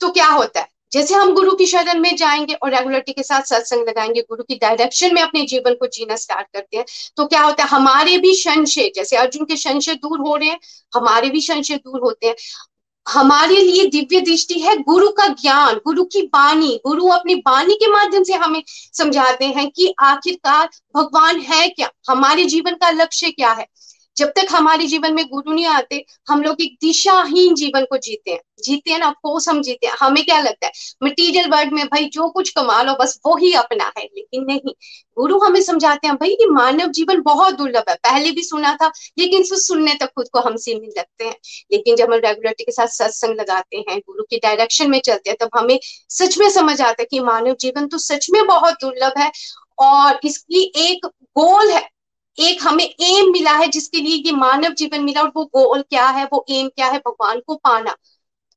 तो क्या होता है? जैसे हम गुरु की शरण में जाएँगे और रेगुलरिटी के साथ सत्संग लगाएँगे, गुरु की डायरेक्शन में अपने जीवन को जीना स्टार्ट करते हैं तो क्या होता है, हमारे भी संशय, जैसे अर्जुन के संशय दूर हो रहे हैं, हमारे भी संशय दूर होते हैं। हमारे लिए दिव्य दृष्टि है गुरु का ज्ञान, गुरु की वाणी, गुरु अपनी वाणी के माध्यम से हमें समझाते हैं कि आखिरकार भगवान है क्या, हमारे जीवन का लक्ष्य क्या है। जब तक हमारे जीवन में गुरु नहीं आते, हम लोग एक दिशाहीन जीवन को जीते हैं। जीते हैं ना अफकोर्स हम जीते हैं। हमें क्या लगता है? मटीरियल वर्ल्ड में भाई जो कुछ कमा लो, बस वो ही अपना है, लेकिन नहीं। गुरु हमें समझाते हैं, भाई ये मानव जीवन बहुत दुर्लभ है। पहले भी सुना था, लेकिन सुनने तक खुद को हम सीमित लगते हैं। लेकिन जब हम रेगुलरिटी के साथ सत्संग लगाते हैं, गुरु के डायरेक्शन में चलते हैं, तब हमें सच में समझ आता है कि मानव जीवन तो सच में बहुत दुर्लभ है और इसकी एक गोल है। एक हमें एम मिला है जिसके लिए ये मानव जीवन मिला और वो गोल क्या है, वो एम क्या है, भगवान को पाना।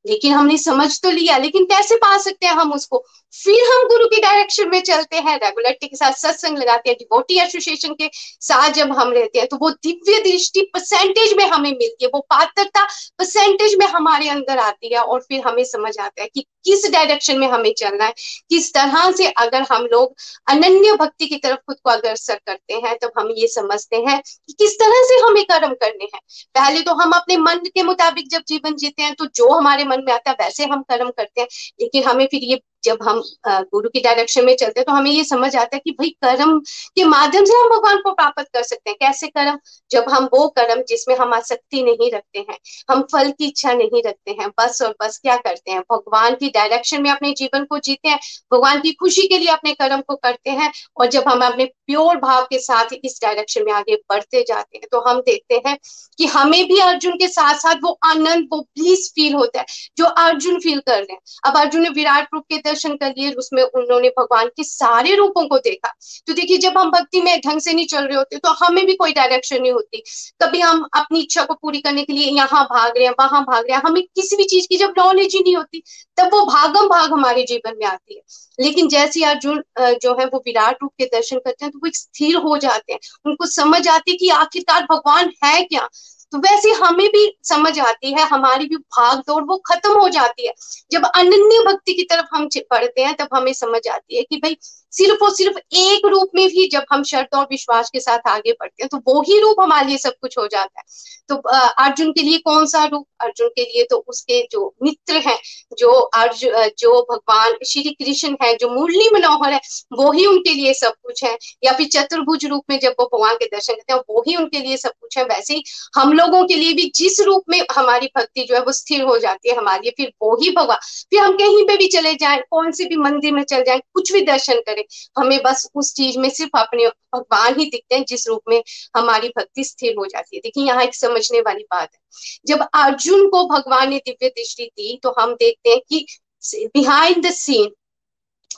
लेकिन हमने समझ तो लिया, लेकिन कैसे पा सकते हैं हम उसको? फिर हम गुरु के डायरेक्शन में चलते हैं रेगुलरिटी के साथ सत्संग लगाते हैं डिवोटी एसोसिएशन के साथ जब हम रहते हैं तो वो दिव्य दृष्टि परसेंटेज में हमें मिलती है, वो पात्रता परसेंटेज में हमारे अंदर आती है और फिर हमें समझ आता है कि किस डायरेक्शन में हमें चलना है, किस तरह से अगर हम लोग अनन्य भक्ति की तरफ़ खुद को अग्रसर करते हैं, तब हम ये समझते हैं कि किस तरह से हमें कर्म करने हैं। पहले तो हम अपने मन के मुताबिक जब जीवन जीते हैं तो जो हमारे मन में आता है वैसे हम कर्म करते हैं लेकिन हमें फिर ये जब हम गुरु की डायरेक्शन में चलते हैं तो हमें ये समझ आता है कि भाई कर्म के माध्यम से हम भगवान को प्राप्त कर सकते हैं। कैसे कर्म? जब हम वो कर्म जिसमें हम आसक्ति नहीं रखते हैं, हम फल की इच्छा नहीं रखते हैं, बस और बस क्या करते हैं? भगवान की डायरेक्शन में अपने जीवन को जीते हैं, भगवान की खुशी के लिए अपने कर्म को करते हैं, और जब हम अपने प्योर भाव के साथ इस डायरेक्शन में आगे बढ़ते जाते हैं तो हम देखते हैं कि हमें भी अर्जुन के साथ साथ वो आनंद, वो प्लीज़ फील होता है, जो अर्जुन फील कर रहे हैं। अब अर्जुन ने विराट रूप के दर्शन कर लिए, उसमें उन्होंने भगवान के सारे रूपों को देखा। तो देखिए, जब हम भक्ति में ढंग से नहीं चल रहे होते तो हमें भी कोई डायरेक्शन नहीं होती। कभी हम अपनी इच्छा को पूरी करने के लिए यहाँ भाग रहे हैं, वहाँ भाग रहे हैं, हमें किसी भी चीज़ की जब नॉलेज ही नहीं होती, तब वो भागम भाग हमारे जीवन में आती है। लेकिन जैसे अर्जुन जो है, वो विराट रूप के दर्शन करते हैं तो वो स्थिर हो जाते हैं। उनको समझ आती है कि आखिरकार भगवान है क्या? तो वैसे हमें भी समझ आती है, हमारी भी भाग दौड़ वो खत्म हो जाती है। जब अनन्य भक्ति की तरफ़ हम पढ़ते हैं, तब हमें समझ आती है कि भाई सिर्फ़ और सिर्फ़ एक रूप में भी जब हम शर्त और विश्वास के साथ आगे बढ़ते हैं तो वो ही रूप हमारे लिए सब कुछ हो जाता है। तो अर्जुन के लिए कौन सा रूप? अर्जुन के लिए तो उसके जो मित्र हैं, जो अर्जुन जो भगवान श्री कृष्ण है, जो मुरली मनोहर है, वो ही उनके लिए सब कुछ है। या फिर चतुर्भुज रूप में जब वो भगवान के दर्शन करते हैं, वो ही उनके लिए सब कुछ है। वैसे ही हम लोगों के लिए भी जिस रूप में हमारी भक्ति जो है, वो स्थिर हो जाती है हमारे लिए, फिर वो ही भगवान। फिर हम कहीं पे भी चले जाए, कौन से भी मंदिर में चले जाए, कुछ भी दर्शन करें हमें बस उस चीज़ में सिर्फ़ अपने भगवान ही दिखते हैं, जिस रूप में हमारी भक्ति स्थिर हो जाती है। देखिए, यहाँ एक समझने वाली बात है। जब अर्जुन को भगवान ने दिव्य दृष्टि दी तो हम देखते हैं कि बिहाइंड द सीन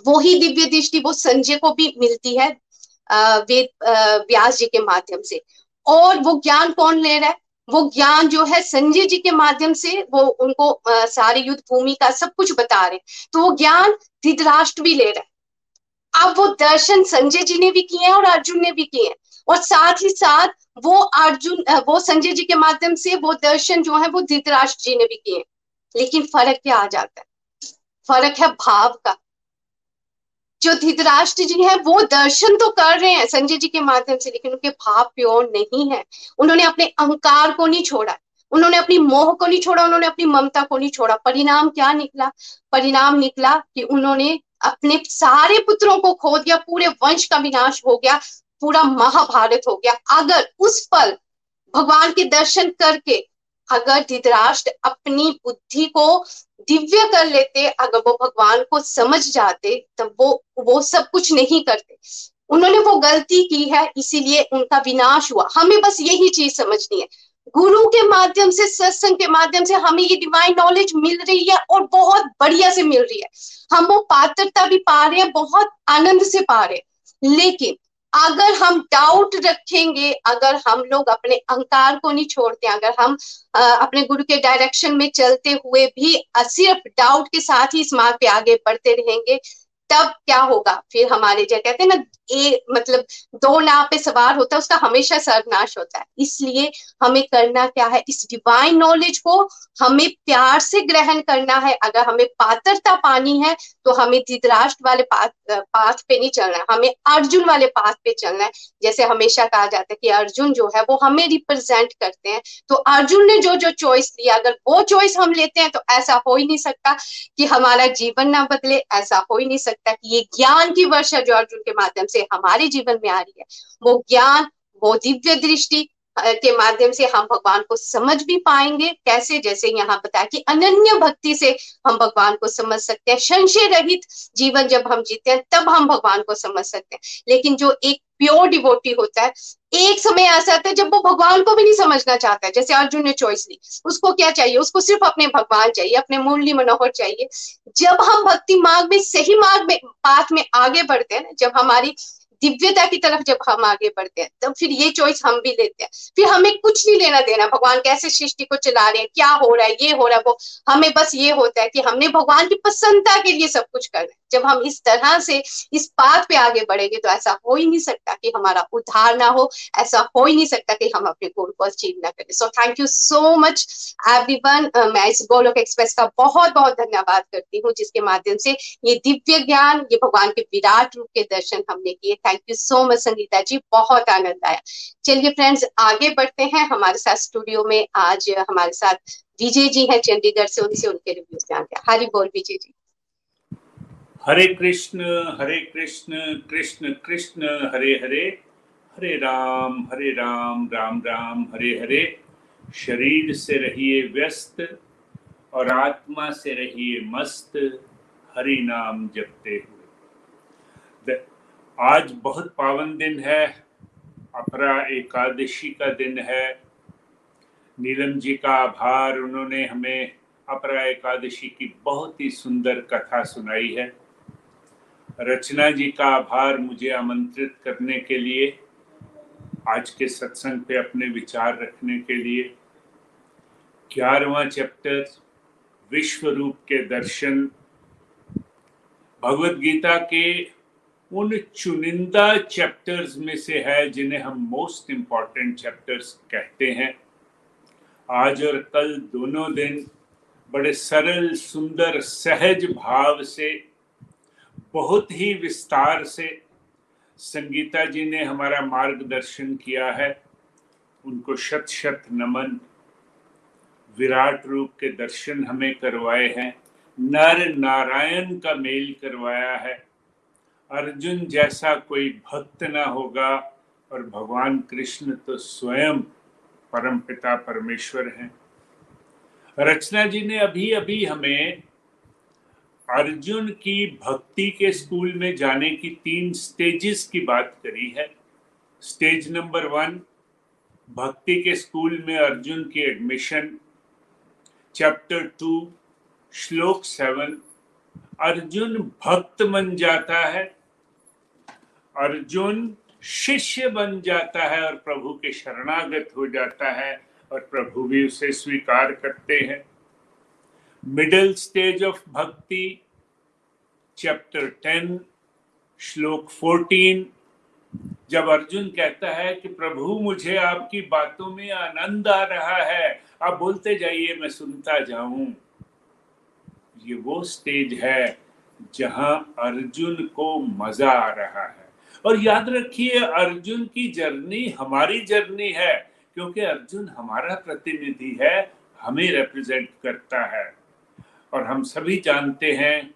वो ही दिव्य दृष्टि, वो संजय को भी मिलती है वेद व्यास जी के माध्यम से। और वो ज्ञान कौन ले रहा है? वो ज्ञान जो है संजय जी के माध्यम से वो उनको सारे युद्ध भूमि का सब कुछ बता रहे तो वो ज्ञान धृतराष्ट्र भी ले रहा है। अब वो दर्शन संजय जी ने भी किए हैं और अर्जुन ने भी किए हैं। और साथ ही साथ वो अर्जुन, वो संजय जी के माध्यम से वो दर्शन जो है वो धृतराष्ट्र जी ने भी किए लेकिन फ़र्क क्या आ जाता है? फ़र्क है भाव का। जो धृतराष्ट्र जी हैं, वो दर्शन तो कर रहे हैं संजय जी के माध्यम से, लेकिन उनके भाव प्योर नहीं है। उन्होंने अपने अहंकार को नहीं छोड़ा। उन्होंने अपनी मोह को नहीं छोड़ा, उन्होंने अपनी ममता को नहीं छोड़ा। परिणाम क्या निकला? परिणाम निकला कि उन्होंने अपने सारे पुत्रों को खो दिया, पूरे वंश का विनाश हो गया, पूरा महाभारत हो गया। अगर उस पल भगवान के दर्शन करके अगर धृतराष्ट्र अपनी बुद्धि को दिव्य कर लेते, अगर वो भगवान को समझ जाते तब वो वो सब कुछ नहीं करते। उन्होंने वो गलती की है, इसीलिए उनका विनाश हुआ। हमें बस यही चीज़ समझनी है। गुरु के माध्यम से सत्संग के माध्यम से हमें ये डिवाइन नॉलेज मिल रही है और बहुत बढ़िया से मिल रही है। हम वो पात्रता भी पा रहे हैं बहुत आनंद से पा रहे हैं। लेकिन अगर हम डाउट रखेंगे अगर हम लोग अपने अहंकार को नहीं छोड़ते अगर हम आ, अपने गुरु के डायरेक्शन में चलते हुए भी सिर्फ़ डाउट के साथ ही इस मार्ग पे आगे बढ़ते रहेंगे तब क्या होगा? फिर हमारे जो कहते हैं ना, ए मतलब दो नाव पे सवार होता है, उसका हमेशा सर्वनाश होता है। इसलिए हमें करना क्या है? इस डिवाइन नॉलेज को हमें प्यार से ग्रहण करना है। अगर हमें पात्रता पानी है तो हमें धृतराष्ट्र वाले पाथ पाथ पे नहीं चलना है। हमें अर्जुन वाले पाथ पे चलना है। जैसे हमेशा कहा जाता है कि अर्जुन जो है, वो हमें रिप्रेजेंट करते हैं। तो अर्जुन ने जो जो चॉइस लिया अगर वो चॉइस हम लेते हैं तो ऐसा हो ही नहीं सकता कि हमारा जीवन ना बदले, ऐसा हो ही नहीं सकता। कि ये ज्ञान की वर्षा जो अर्जुन के माध्यम से हमारे जीवन में आ रही है। वो ज्ञान, वो दिव्य दृष्टि के माध्यम से हम भगवान को समझ भी पाएँगे। कैसे? जैसे यहाँ बताया कि अनन्य भक्ति से हम भगवान को समझ सकते हैं। संशय रहित जीवन जब हम जीते हैं, तब हम भगवान को समझ सकते हैं। लेकिन जो एक प्योर डिवोटी होता है। एक समय ऐसा आता है जब वो भगवान को भी नहीं समझना चाहता है। जैसे अर्जुन ने चॉइस ली। उसको क्या चाहिए? उसको सिर्फ़ अपने भगवान चाहिए, अपने मुरली मनोहर चाहिए। जब हम भक्ति मार्ग में, सही मार्ग में पाथ में आगे बढ़ते हैं ना, जब हमारी दिव्यता की तरफ़ जब हम आगे बढ़ते हैं, तब फिर ये चॉइस हम भी लेते हैं। फिर हमें कुछ नहीं लेना देना। भगवान कैसे सृष्टि को चला रहे हैं? क्या हो रहा है? ये हो रहा है वो। हमें बस ये होता है कि हमने भगवान की प्रसन्नता के लिए सब कुछ करना है। जब हम इस तरह से इस पाथ पे आगे बढ़ेंगे तो ऐसा हो ही नहीं सकता कि हमारा उद्धार ना हो, ऐसा हो ही नहीं सकता कि हम अपने गोल को अचीव ना करें। So thank you so much everyone मैं इस गोलोक एक्सप्रेस का बहुत बहुत धन्यवाद करती हूँ, जिसके माध्यम से ये दिव्य ज्ञान, ये भगवान के विराट रूप के दर्शन हमने किए। Thank you so much Sangeeta ji, बहुत आनंद आया। चलिए फ्रेंड्स आगे बढ़ते हैं। हमारे साथ स्टूडियो में आज हमारे साथ विजय जी हैं, चंडीगढ़ से, उनसे उनके रिव्यूज़ जानते हैं हरी बोल, विजय जी। हरे कृष्ण हरे कृष्ण कृष्ण कृष्ण, हरे हरे हरे राम हरे राम राम राम, हरे हरे। शरीर से रहिए व्यस्त और आत्मा से रहिए मस्त, हरि नाम जपते हुए। आज बहुत पावन दिन है, अपरा एकादशी का दिन है। नीलम जी का आभार, उन्होंने हमें अपरा एकादशी की बहुत ही सुंदर कथा सुनाई है। रचना जी का आभार मुझे आमंत्रित करने के लिए, आज के सत्संग पे अपने विचार रखने के लिए, ग्यारहवा चैप्टर, विश्व रूप के दर्शन। भगवत गीता के उन चुनिंदा चैप्टर्स में से है जिन्हें हम मोस्ट इंपॉर्टेंट चैप्टर्स कहते हैं। आज और कल दोनों दिन बड़े सरल, सुंदर, सहज भाव से बहुत ही विस्तार से संगीता जी ने हमारा मार्गदर्शन किया है। उनको शत शत नमन, विराट रूप के दर्शन हमें करवाए हैं। नर नारायण का मेल करवाया है। अर्जुन जैसा कोई भक्त ना होगा और भगवान कृष्ण तो स्वयं परम पिता परमेश्वर हैं। रचना जी ने अभी अभी हमें अर्जुन की भक्ति के स्कूल में जाने की तीन स्टेजेस की बात करी है। स्टेज नंबर वन भक्ति के स्कूल में अर्जुन की एडमिशन चैप्टर टू श्लोक सेवन अर्जुन भक्त बन जाता है। अर्जुन शिष्य बन जाता है और प्रभु के शरणागत हो जाता है और प्रभु भी उसे स्वीकार करते हैं। Middle stage of bhakti chapter ten श्लोक फोर्टीन जब अर्जुन कहता है कि प्रभु, मुझे आपकी बातों में आनंद आ रहा है, आप बोलते जाइए, मैं सुनता जाऊँ। ये वो स्टेज है जहाँ अर्जुन को मज़ा आ रहा है। और याद रखिए, अर्जुन की जर्नी हमारी जर्नी है, क्योंकि अर्जुन हमारा प्रतिनिधि है, हमें रिप्रेजेंट करता है। और हम सभी जानते हैं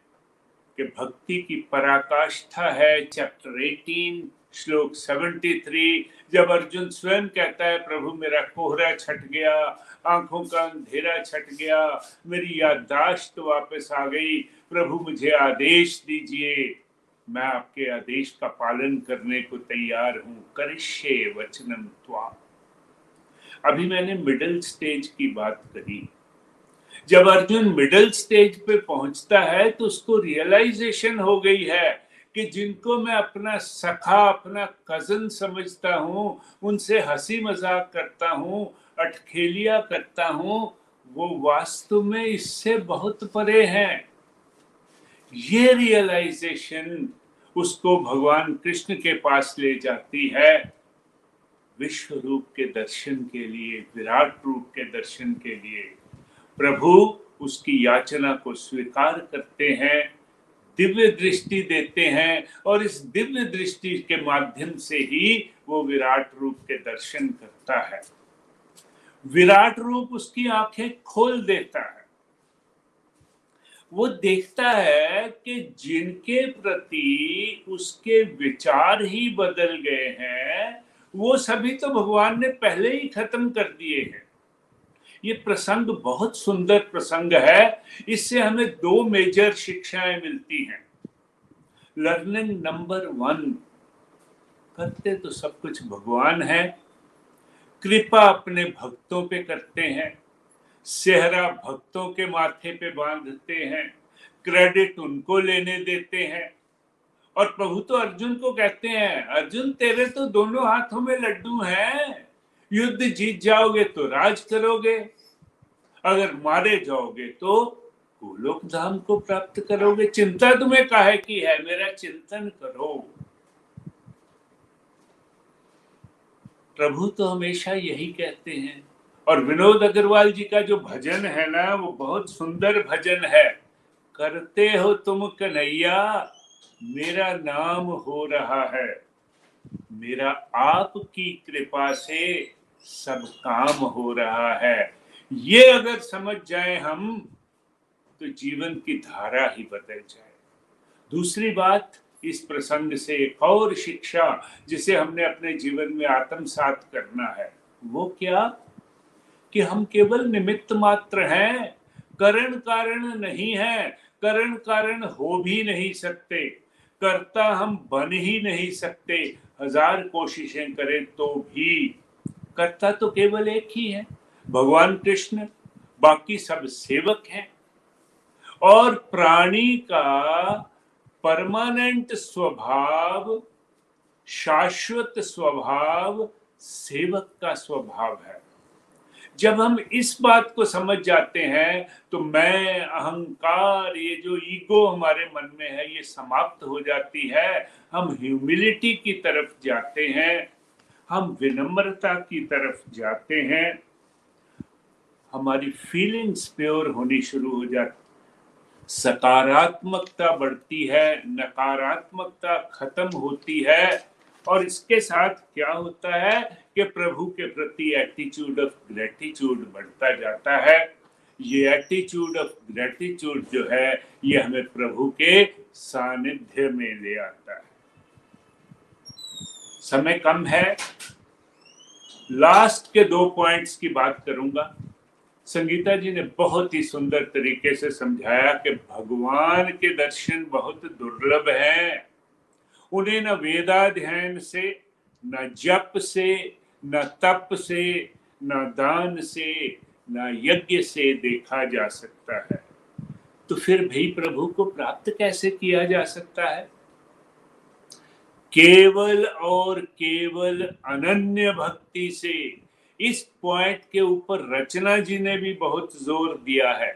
कि भक्ति की पराकाष्ठा है चैप्टर 18 श्लोक 73 जब अर्जुन स्वयं कहता है, प्रभु, मेरा कोहरा छट गया, आँखों का अंधेरा छट गया, मेरी याददाश्त वापस आ गई। प्रभु, मुझे आदेश दीजिए, मैं आपके आदेश का पालन करने को तैयार हूँ। करिष्ये वचनम त्वा अभी मैंने मिडिल स्टेज की बात करी। जब अर्जुन मिडिल स्टेज पे पहुँचता है तो उसको रियलाइजेशन हो गई है कि जिनको मैं अपना सखा, अपना कज़न समझता हूँ, उनसे हँसी मज़ाक करता हूँ, अटखेलिया करता हूँ, वो वास्तव में इससे बहुत परे हैं। ये रियलाइजेशन उसको भगवान कृष्ण के पास ले जाती है, विश्व रूप के दर्शन के लिए, विराट रूप के दर्शन के लिए। प्रभु उसकी याचना को स्वीकार करते हैं, दिव्य दृष्टि देते हैं और इस दिव्य दृष्टि के माध्यम से ही वो विराट रूप के दर्शन करता है। विराट रूप उसकी आँखें खोल देता है। वो देखता है कि जिनके प्रति उसके विचार ही बदल गए हैं, वो सभी तो भगवान ने पहले ही खत्म कर दिए हैं। ये प्रसंग बहुत सुंदर प्रसंग है। इससे हमें दो मेजर शिक्षाएँ मिलती हैं। लर्निंग नंबर वन करते तो सब कुछ भगवान है। कृपा अपने भक्तों पे करते हैं। सेहरा भक्तों के माथे पे बांधते हैं। क्रेडिट उनको लेने देते हैं। और प्रभु तो अर्जुन को कहते हैं, अर्जुन, तेरे तो दोनों हाथों में लड्डू हैं। युद्ध जीत जाओगे तो राज करोगे। अगर मारे जाओगे तो गोलोक धाम को प्राप्त करोगे। चिंता तुम्हें काहे की है? मेरा चिंतन करो। प्रभु तो हमेशा यही कहते हैं। और विनोद अग्रवाल जी का जो भजन है ना, वो बहुत सुंदर भजन है। करते हो तुम कन्हैया, मेरा नाम हो रहा है। मेरा आपकी कृपा से सब काम हो रहा है। ये अगर समझ जाए हम तो जीवन की धारा ही बदल जाए। दूसरी बात, इस प्रसंग से एक और शिक्षा, जिसे हमने अपने जीवन में आत्मसात करना है, वो क्या? कि हम केवल निमित्त मात्र हैं, करण कारण नहीं है, करण कारण हो भी नहीं सकते, करता हम बन ही नहीं सकते, हज़ार कोशिशें करें तो भी। करता तो केवल एक ही है, भगवान कृष्ण, बाकी सब सेवक हैं। और प्राणी का परमानेंट स्वभाव, शाश्वत स्वभाव, सेवक का स्वभाव है। जब हम इस बात को समझ जाते हैं तो मैं, अहंकार, ये जो ईगो हमारे मन में है, ये समाप्त हो जाती है। हम ह्यूमिलिटी की तरफ़ जाते हैं। हम विनम्रता की तरफ़ जाते हैं। हमारी फीलिंग्स प्योर होनी शुरू हो जाती सकारात्मकता बढ़ती है, नकारात्मकता खत्म होती है और इसके साथ क्या होता है कि प्रभु के प्रति एटीट्यूड ऑफ़ ग्रेटिट्यूड बढ़ता जाता है। ये एटीट्यूड ऑफ़ ग्रेटिट्यूड जो है, ये हमें प्रभु के सानिध्य में ले आता है। समय कम है। लास्ट के दो पॉइंट्स की बात करूँगा। संगीता जी ने बहुत ही सुंदर तरीके से समझाया कि भगवान के दर्शन बहुत दुर्लभ हैं। उन्हें न वेदाध्ययन से, न जप से, न तप से, न दान से, न यज्ञ से देखा जा सकता है। तो फिर भी प्रभु को प्राप्त कैसे किया जा सकता है? केवल और केवल अनन्य भक्ति से। इस पॉइंट के ऊपर रचना जी ने भी बहुत ज़ोर दिया है।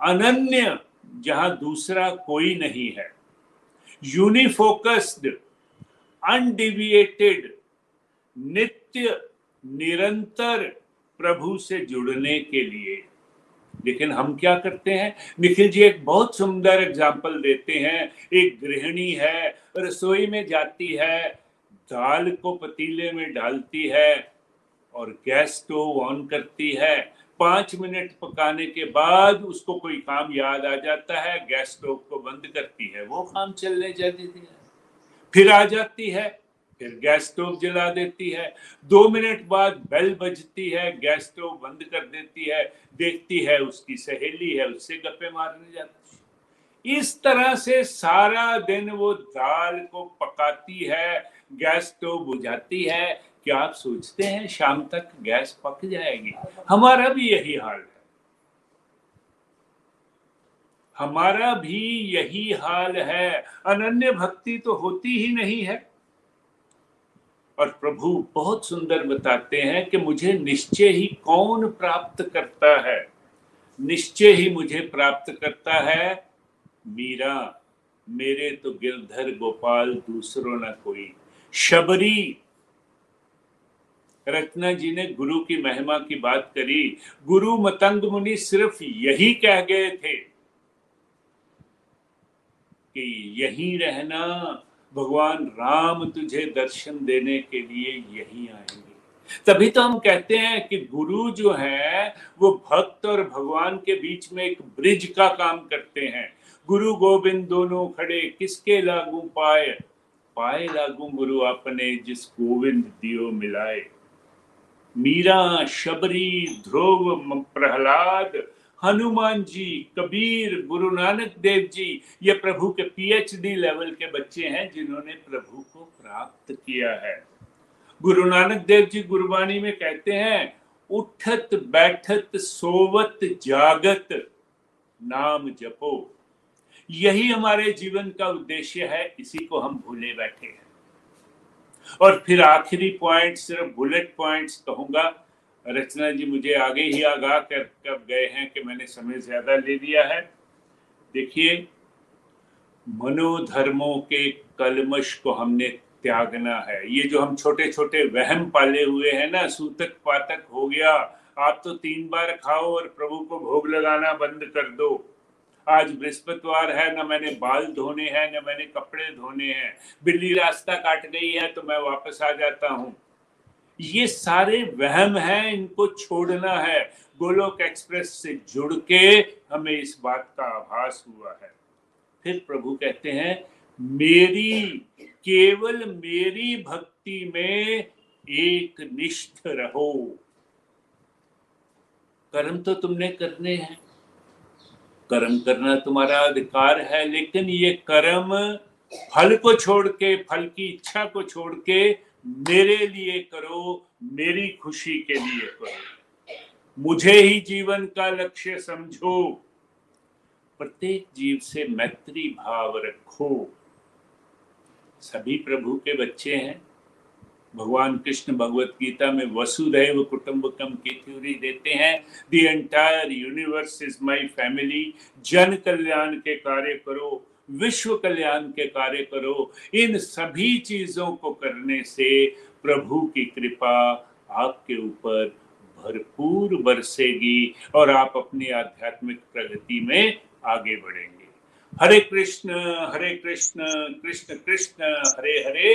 अनन्य जहाँ दूसरा कोई नहीं है। यूनिफोकस्ड अनडिविएटेड नित्य, निरंतर प्रभु से जुड़ने के लिए। लेकिन हम क्या करते हैं? निखिल जी एक बहुत सुंदर एग्ज़ाम्पल देते हैं। एक गृहिणी है, रसोई में जाती है, दाल को पतीले में डालती है और गैस स्टोव ऑन करती है। पाँच मिनट पकाने के बाद उसको कोई काम याद आ जाता है, गैस स्टोव को बंद करती है। वो काम चलने जाती है। फिर आ जाती है फिर गैस स्टोव जला देती है। दो मिनट बाद बेल बजती है, गैस स्टोव बंद कर देती है, देखती है उसकी सहेली है, उससे गप्पे मारने जाती है। इस तरह से सारा दिन वो दाल को पकाती है, गैस स्टोव बुझाती है क्या आप सोचते हैं शाम तक गैस पक जाएगी। हमारा भी यही हाल है। हमारा भी यही हाल है। अनन्य भक्ति तो होती ही नहीं है। और प्रभु बहुत सुंदर बताते हैं कि मुझे निश्चय ही कौन प्राप्त करता है? निश्चय ही मुझे प्राप्त करता है मीरा। मेरे तो गिरधर गोपाल, दूसरों न कोई। शबरी, रत्ना जी ने गुरु की महिमा की बात करी। गुरु मतंग मुनि सिर्फ़ यही कह गए थे कि यही रहना भगवान राम तुझे दर्शन देने के लिए यही आएँगे। तभी तो हम कहते हैं कि गुरु जो है, वो भक्त और भगवान के बीच में एक ब्रिज का काम करते हैं। गुरु गोविंद दोनों खड़े, किसके लागू पाए? पाए लागू गुरु अपने जिस गोविंद दियो मिलाए। मीरा, शबरी, ध्रुव, प्रहलाद हनुमान जी, कबीर, गुरु नानक देव जी, ये प्रभु के पीएचडी लेवल के बच्चे हैं जिन्होंने प्रभु को प्राप्त किया है। गुरु नानक देव जी गुरबानी में कहते हैं, उठत, बैठत, सोवत, जागत, नाम जपो। यही हमारे जीवन का उद्देश्य है, इसी को हम भूले बैठे हैं। और फिर आखिरी पॉइंट सिर्फ़ बुलेट पॉइंट्स कहूँगा रचना जी, मुझे आगे ही आगाह कर कब गए हैं कि मैंने समय ज़्यादा ले लिया है। देखिए, मनोधर्मों के कलमश को हमने त्यागना है। ये जो हम छोटे छोटे वहम पाले हुए हैं ना, सूतक पातक, हो गया। आप तो तीन बार खाओ और प्रभु को भोग लगाना बंद कर दो। आज बृहस्पतिवार है, ना मैंने बाल धोने हैं, ना मैंने कपड़े धोने हैं। बिल्ली रास्ता काट गई है तो मैं वापस आ जाता हूँ। ये सारे वहम हैं, इनको छोड़ना है। गोलोक एक्सप्रेस से जुड़ के हमें इस बात का आभास हुआ है। फिर प्रभु कहते हैं, मेरी, केवल मेरी भक्ति में एक निष्ठ रहो। कर्म तो तुमने करने हैं। कर्म करना तुम्हारा अधिकार है, लेकिन ये कर्म फल को छोड़ के, फल की इच्छा को छोड़ के मेरे लिए करो, मेरी खुशी के लिए करो। मुझे ही जीवन का लक्ष्य समझो। प्रत्येक जीव से मैत्री भाव रखो। सभी प्रभु के बच्चे हैं। भगवान कृष्ण भगवत गीता में वसुदैव कुटुंबकम की थ्योरी देते हैं the entire universe is my family जन कल्याण के कार्य करो विश्व कल्याण के कार्य करो। इन सभी चीज़ों को करने से प्रभु की कृपा आपके ऊपर भरपूर बरसेगी और आप अपनी आध्यात्मिक प्रगति में आगे बढ़ेंगे। हरे कृष्ण हरे कृष्ण कृष्ण कृष्ण, हरे हरे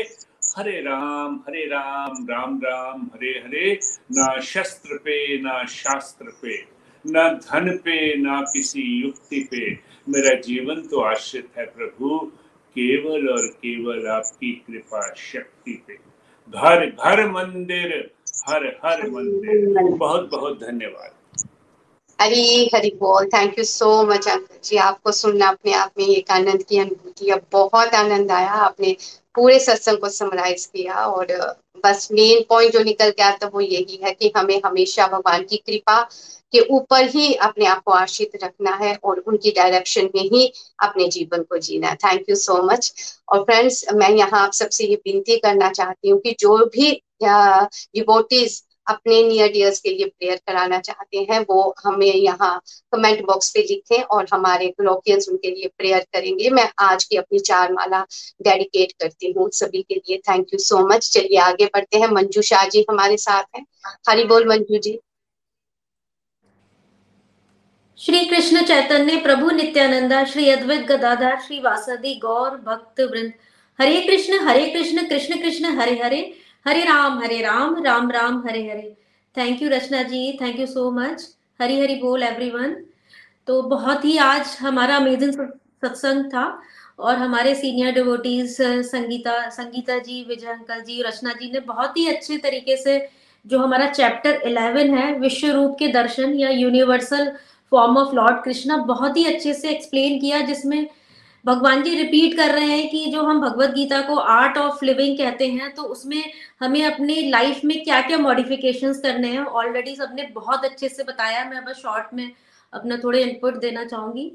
हरे राम हरे राम राम राम, हरे हरे, ना शस्त्र पे, ना शास्त्र पे, ना धन पे, ना किसी युक्ति पे मेरा जीवन तो आश्रित है प्रभु केवल और केवल आपकी कृपा शक्ति पे। घर घर मंदिर हर हर मंदिर। बहुत बहुत धन्यवाद। हरी हरी बोल thank you so much uncle ji. आपको सुनना, अपने आप में एक आनंद की अनुभूति। अब बहुत आनंद आया, आपने पूरे सत्संग को समराइज किया और बस मेन पॉइंट जो निकल के आता वो यही है कि हमें हमेशा भगवान की कृपा के ऊपर ही अपने आप को आश्रित रखना है और उनकी डायरेक्शन में ही अपने जीवन को जीना थैंक यू सो मच और फ्रेंड्स मैं यहाँ आप सबसे ये विनती करना चाहती हूँ कि जो भी डिवोटीज अपने नियर डियर्स के लिए प्रेयर कराना चाहते हैं, वो हमें यहाँ कमेंट बॉक्स पे लिखें और हमारे ग्लोकियंस उनके लिए प्रेयर करेंगे। मैं आज की अपनी चार माला डेडिकेट करती हूँ सभी के लिए। थैंक यू सो मच चलिए आगे बढ़ते हैं। मंजू शाह जी हमारे साथ हैं। हरी बोल मंजू जी। श्री कृष्ण चैतन्य, प्रभु नित्यानंदा, श्री अद्वैत गदाधर, श्री वासदी गौर भक्त वृंद। Hare Krishna Hare Krishna Krishna Krishna, Hare Hare. Hare Ram Hare Ram Ram Ram, Hare Hare. Thank you Rachna ji thank you so much Hari Hari बोल एवरीवन तो बहुत ही आज हमारा अमेजिंग सत्संग था और हमारे senior devotees Sangeeta Sangeeta ji, Vijay uncle ji, Rachna ji ने बहुत ही अच्छे तरीके से जो हमारा चैप्टर 11 है, विश्व रूप के दर्शन या universal form of lord Krishna बहुत ही अच्छे से एक्सप्लेन किया, जिसमें भगवान जी रिपीट कर रहे हैं कि जो हम भगवत गीता को आर्ट ऑफ़ लिविंग कहते हैं तो उसमें हमें अपने लाइफ में क्या क्या मॉडिफिकेशंस करने हैं? ऑलरेडी सबने बहुत अच्छे से बताया, मैं बस शॉर्ट में अपना थोड़े इनपुट देना चाहूँगी।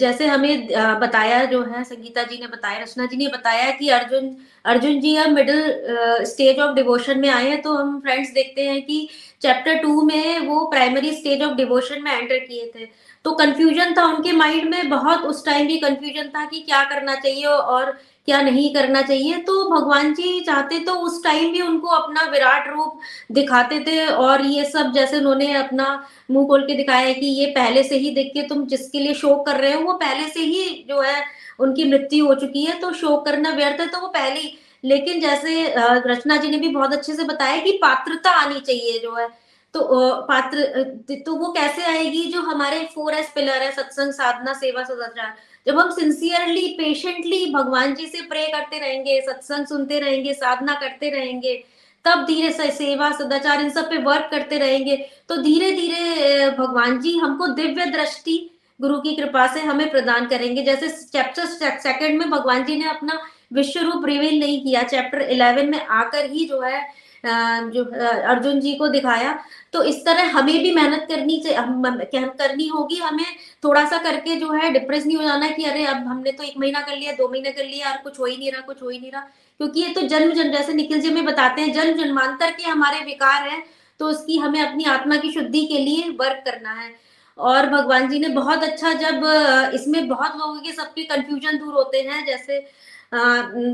जैसे हमें बताया जो है, संगीता जी ने बताया, रचना जी ने बताया कि अर्जुन अर्जुन जी अब मिडिल स्टेज ऑफ़ डिवोशन में आए हैं तो हम फ्रेंड्स देखते हैं कि चैप्टर टू में वो प्राइमरी स्टेज ऑफ़ डिवोशन में एंटर किए थे। तो कंफ्यूजन था उनके माइंड में, बहुत उस टाइम भी कंफ्यूजन था कि क्या करना चाहिए और क्या नहीं करना चाहिए। तो भगवान जी चाहते तो उस टाइम भी उनको अपना विराट रूप दिखाते थे और ये सब जैसे उन्होंने अपना मुँह खोल के दिखाया है कि ये पहले से ही देख के तुम जिसके लिए शोक कर रहे हो, वो पहले से ही जो है उनकी मृत्यु हो चुकी है। तो शोक करना व्यर्थ है तो वो पहले लेकिन जैसे रचना जी ने भी बहुत अच्छे से बताया कि पात्रता आनी चाहिए जो है। तो पात्र तो वो कैसे आएगी जो हमारे फोर एस पिलर है, सत्संग, साधना, सेवा, सदाचार। जब हम सिंसियरली पेशेंटली भगवान जी से प्रे करते रहेंगे, सत्संग सुनते रहेंगे, साधना करते रहेंगे, तब धीरे से सेवा, सदाचार, इन सब पे वर्क करते रहेंगे तो धीरे धीरे भगवान जी हमको दिव्य दृष्टि गुरु की कृपा से हमें प्रदान करेंगे। जैसे चैप्टर सेकंड में भगवान जी ने अपना विश्व रूप रिवील नहीं किया चैप्टर इलेवन में आकर ही जो है जो अर्जुन जी को दिखाया तो इस तरह हमें भी मेहनत करनी चाहिए करनी होगी हमें थोड़ा सा करके जो है डिप्रेस नहीं हो जाना कि अरे अब हमने तो एक महीना कर लिया, दो महीने कर लिया और कुछ हो ही नहीं रहा, कुछ हो ही नहीं रहा। क्योंकि ये तो जन्म जन्म जैसे निखिल जी में बताते हैं, जन्म जन्मांतर के हमारे विकार हैं तो उसकी हमें अपनी आत्मा की शुद्धि के लिए वर्क करना है। और भगवान जी ने बहुत अच्छा जब, इसमें बहुत लोगों के सबके कंफ्यूजन दूर होते हैं, जैसे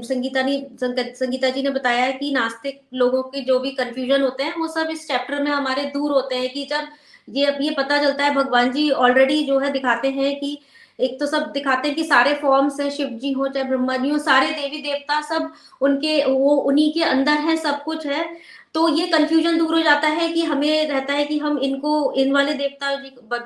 संगीता ने, संगीता जी ने बताया कि नास्तिक लोगों के जो भी कंफ्यूजन होते हैं, वो सब इस चैप्टर में हमारे दूर होते हैं कि जब ये अब ये पता चलता है, भगवान जी ऑलरेडी जो है दिखाते हैं कि, एक तो सब दिखाते हैं कि सारे फॉर्म्स हैं, शिव जी हो, चाहे ब्रह्मा जी हो, सारे देवी देवता सब उनके, वो उन्हीं के अंदर है, सब कुछ है। तो ये कंफ्यूजन दूर हो जाता है कि हमें रहता है कि हम इनको, इन वाले देवता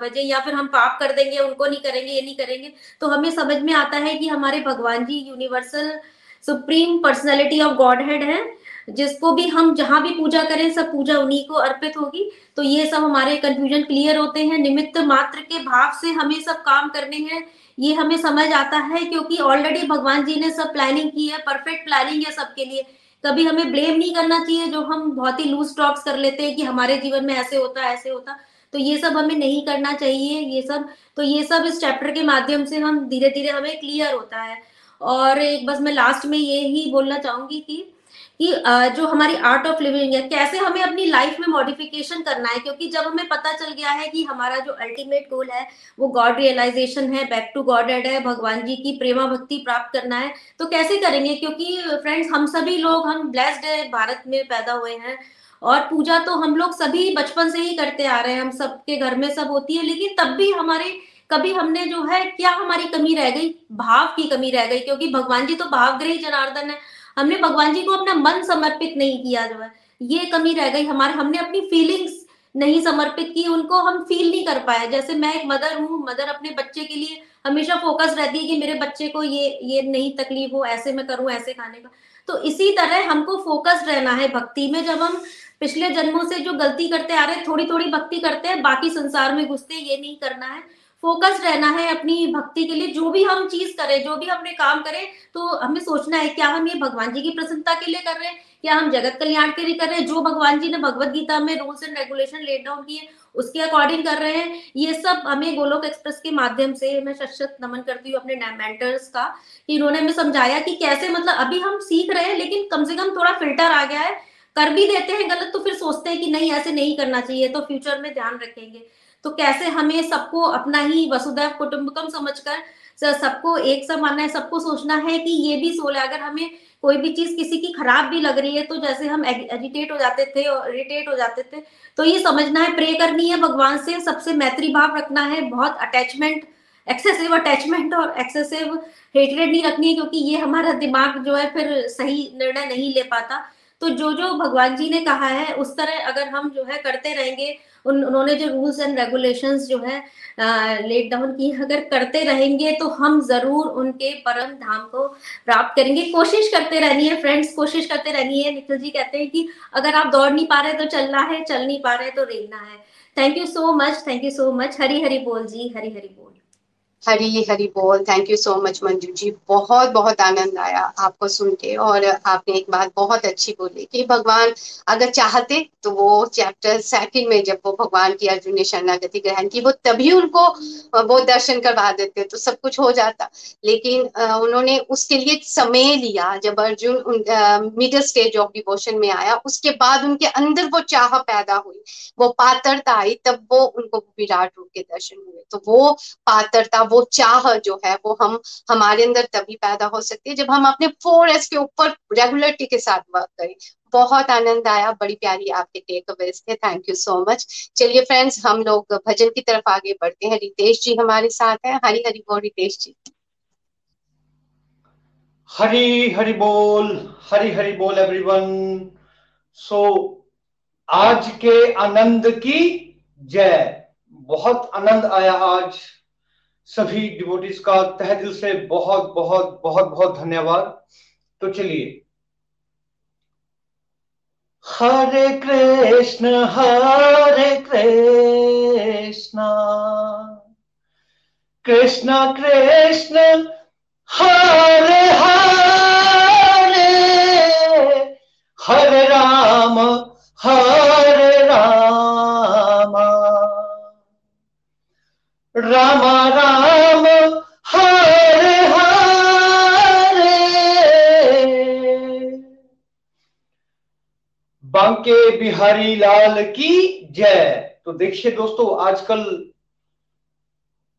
बजे या फिर हम पाप कर देंगे, उनको नहीं करेंगे, ये नहीं करेंगे। तो हमें समझ में आता है कि हमारे भगवान जी universal supreme personality of godhead है, जिसको भी हम जहाँ भी पूजा करें, सब पूजा उन्हीं को अर्पित होगी। तो ये सब हमारे कंफ्यूजन क्लियर होते हैं। निमित्त मात्र के भाव से हमें सब काम करने हैं। ये हमें समझ आता है क्योंकि ऑलरेडी भगवान जी ने सब प्लानिंग की है परफेक्ट प्लानिंग है सबके लिए। कभी हमें ब्लेम नहीं करना चाहिए जो हम बहुत ही लूज टॉक्स कर लेते हैं कि हमारे जीवन में ऐसे होता ऐसे होता। तो ये सब हमें नहीं करना चाहिए, ये सब। तो ये सब इस चैप्टर के माध्यम से हम धीरे धीरे हमें क्लियर होता है। और एक बस मैं लास्ट में ये ही बोलना चाहूँगी कि कि जो हमारी आर्ट ऑफ़ लिविंग है, कैसे हमें अपनी लाइफ में मॉडिफिकेशन करना है? क्योंकि जब हमें पता चल गया है कि हमारा जो अल्टीमेट गोल है, वो गॉड रियलाइजेशन है बैक टू गॉड एड है, भगवान जी की प्रेमा भक्ति प्राप्त करना है तो कैसे करेंगे? क्योंकि फ्रेंड्स हम सभी लोग, हम ब्लेस्ड है, भारत में पैदा हुए हैं, और पूजा तो हम लोग सभी बचपन से ही करते आ रहे हैं, हम सबके घर में सब होती है, लेकिन तब भी हमारे, कभी हमने जो है, क्या हमारी कमी रह गई? भाव की कमी रह गई, क्योंकि भगवान जी तो भावग्रही जनार्दन है हमने भगवान जी को अपना मन समर्पित नहीं किया जो है। ये कमी रह गई हमारे, हमने अपनी फीलिंग्स नहीं समर्पित की, उनको हम फील नहीं कर पाए। जैसे मैं एक मदर हूँ मदर अपने बच्चे के लिए हमेशा फोकस रहती है कि मेरे बच्चे को ये ये नहीं तकलीफ़ हो, ऐसे मैं करूँ, ऐसे खाने का। तो इसी तरह हमको फोकस रहना है भक्ति में। जब हम पिछले जन्मों से जो गलती करते आ रहे थोड़ी थोड़ी भक्ति करते हैं, बाकी संसार में घुसते ये नहीं करना है। फोकस रहना है अपनी भक्ति के लिए, जो भी हम चीज़ करें, जो भी हमने काम करें तो हमें सोचना है क्या हम ये भगवान जी की प्रसन्नता के लिए कर रहे हैं, क्या हम जगत कल्याण के लिए कर रहे हैं, जो भगवान जी ने भगवत गीता में rules and regulation let down किए, उसके अकॉर्डिंग कर रहे हैं। ये सब हमें गोलोक एक्सप्रेस के माध्यम से मैं शत नमन करती हूँ अपने मेंटर्स का, कि इन्होंने हमें समझाया कि कैसे मतलब अभी हम सीख रहे हैं, लेकिन कम से कम थोड़ा फ़िल्टर आ गया है, कर भी देते हैं गलत तो फिर सोचते हैं कि नहीं, ऐसे नहीं करना चाहिए तो फ्यूचर में ध्यान रखेंगे। तो कैसे हमें सबको अपना ही वसुधैव कुटुंबकम समझकर सबको एक सा मानना है, सबको सोचना है कि ये भी सोल है। अगर हमें कोई भी चीज़ किसी की खराब भी लग रही है तो जैसे हम एजिटेट हो जाते थे और इरिटेट हो जाते थे तो ये समझना है प्रे करनी है भगवान से। सबसे मैत्री भाव रखना है, बहुत अटैचमेंट एक्सेसिव अटैचमेंट और एक्सेसिव हेटरेड नहीं रखनी है, क्योंकि ये हमारा दिमाग जो है, फिर सही निर्णय नहीं ले पाता। तो जो जो भगवान जी ने कहा है, उस तरह अगर हम जो है करते रहेंगे, उन, उन्होंने जो रूल्स एंड रेगुलेशंस जो है लेट डाउन की, अगर करते रहेंगे तो हम ज़रूर उनके परम धाम को प्राप्त करेंगे। कोशिश करते रहनी है फ्रेंड्स कोशिश करते रहनी है। निखिल जी कहते हैं कि अगर आप दौड़ नहीं पा रहे तो चलना है, चल नहीं पा रहे तो रेलना है। Thank you so much thank you so much Hari Hari बोल जी, हरी हरी बोल। हरी हरी बोल। Thank you so much Manju ji. बहुत बहुत आनंद आया आपको सुन के और आपने एक बात बहुत अच्छी बोली कि भगवान अगर चाहते तो वो चैप्टर सेकंड में जब वो भगवान की अर्जुन ने शरणागति ग्रहण की, वो तभी उनको, वो दर्शन करवा देते तो सब कुछ हो जाता। लेकिन उन्होंने उसके लिए समय लिया। जब Arjun middle stage of devotion में आया, उसके बाद उनके अंदर वो चाह पैदा हुई। वो पात्रता आई, तब वो उनको विराट रूप के दर्शन हुए। तो वो पात्रता वो चाह जो है वो हम हमारे अंदर तभी पैदा हो सकती है जब हम अपने फोर एस के ऊपर रेगुलरिटी के साथ वर्क करें। बहुत आनंद आया बड़ी प्यारी आपके टेक अवेज थे। थैंक यू सो मच चलिए फ्रेंड्स हम लोग भजन की तरफ़ आगे बढ़ते हैं। रितेश जी हमारे साथ हैं। हरी हरी बोल रितेश जी। हरी हरी बोल हरी हरी बोल एवरीवन सो so, आज के आनंद की जय। बहुत आनंद आया आज। सभी डिवोटीज का तह दिल से बहुत बहुत बहुत बहुत धन्यवाद। तो चलिए। हरे कृष्ण हरे कृष्ण। कृष्ण कृष्ण, हरे हरे। हरे राम हरे राम राम। राम बांके बिहारी लाल की जय। तो देखिए दोस्तों, आजकल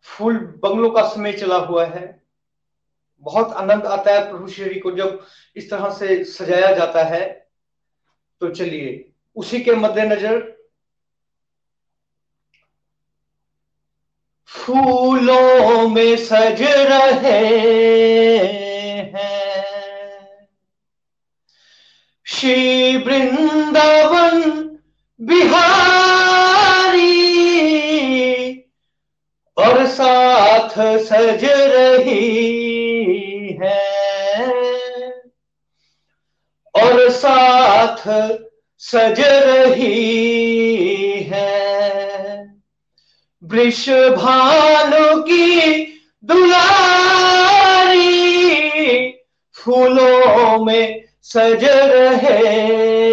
फुल बंगलों का समय चला हुआ है। बहुत आनंद आता है प्रभु श्री को जब इस तरह से सजाया जाता है। तो चलिए, उसी के मद्देनजर फूलों में सज रहे। बिहारी और साथ सज रही है। और साथ सज रही है। वृष भानु की दुलारी फूलों में सज रहे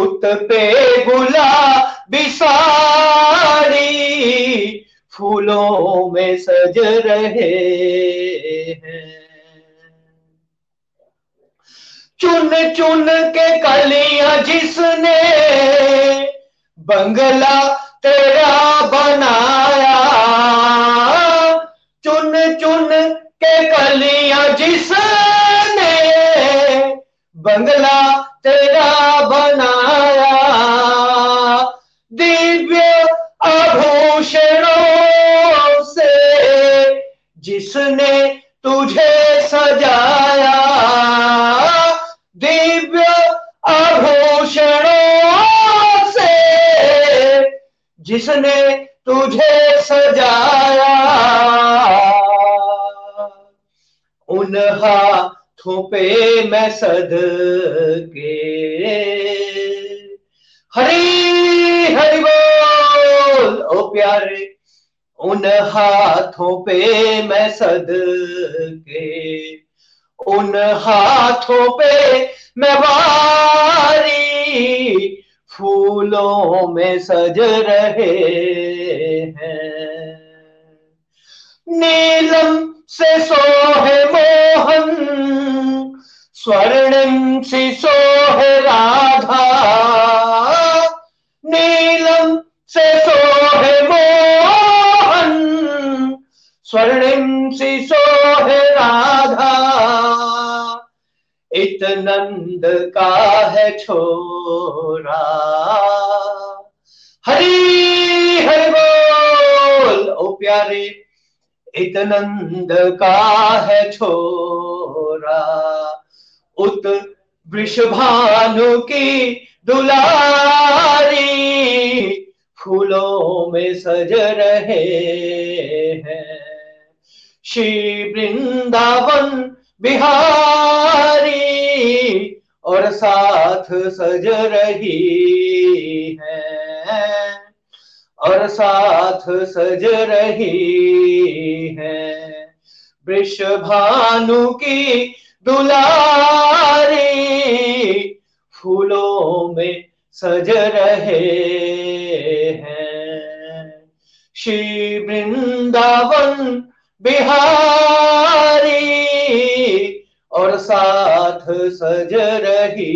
उत पे गुलाबी साड़ी फूलों में सज रहे हैं। चुन चुन के कलिया जिसने बंगला तेरा बनाया, चुन चुन के कलिया जिसने बंगला तेरा बनाया। जिसने तुझे सजाया, उन हाथों पे मैं सद के। हरी, हरि बोल, ओ प्यारे, उन हाथों पे मैं सद के। उन हाथों पे मैं वारी फूलों में सज रहे हैं। नीलम से सोहे मोहन, स्वर्णिम सी सोहे राधा। नीलम से सोहे मोहन, स्वर्णिम सी इत नंद का है छोरा। हरी, हरि बोल, ओ प्यारे इत नंद का है छोरा। उत वृषभानु की दुलारी फूलों में सज रहे हैं। श्री वृंदावन बिहारी और साथ सज रही है। और साथ सज रही है। वृषभानु की दुलारी फूलों में सज रहे हैं। श्री वृंदावन बिहारी और साथ सज रही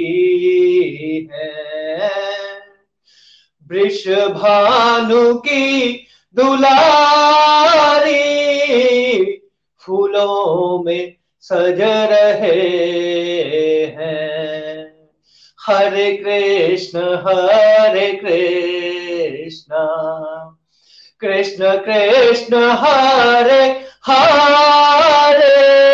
है। वृषभानु की दुलारी फूलों में सज रहे हैं। हरे कृष्ण हरे कृष्ण कृष्ण कृष्ण, हरे हरे।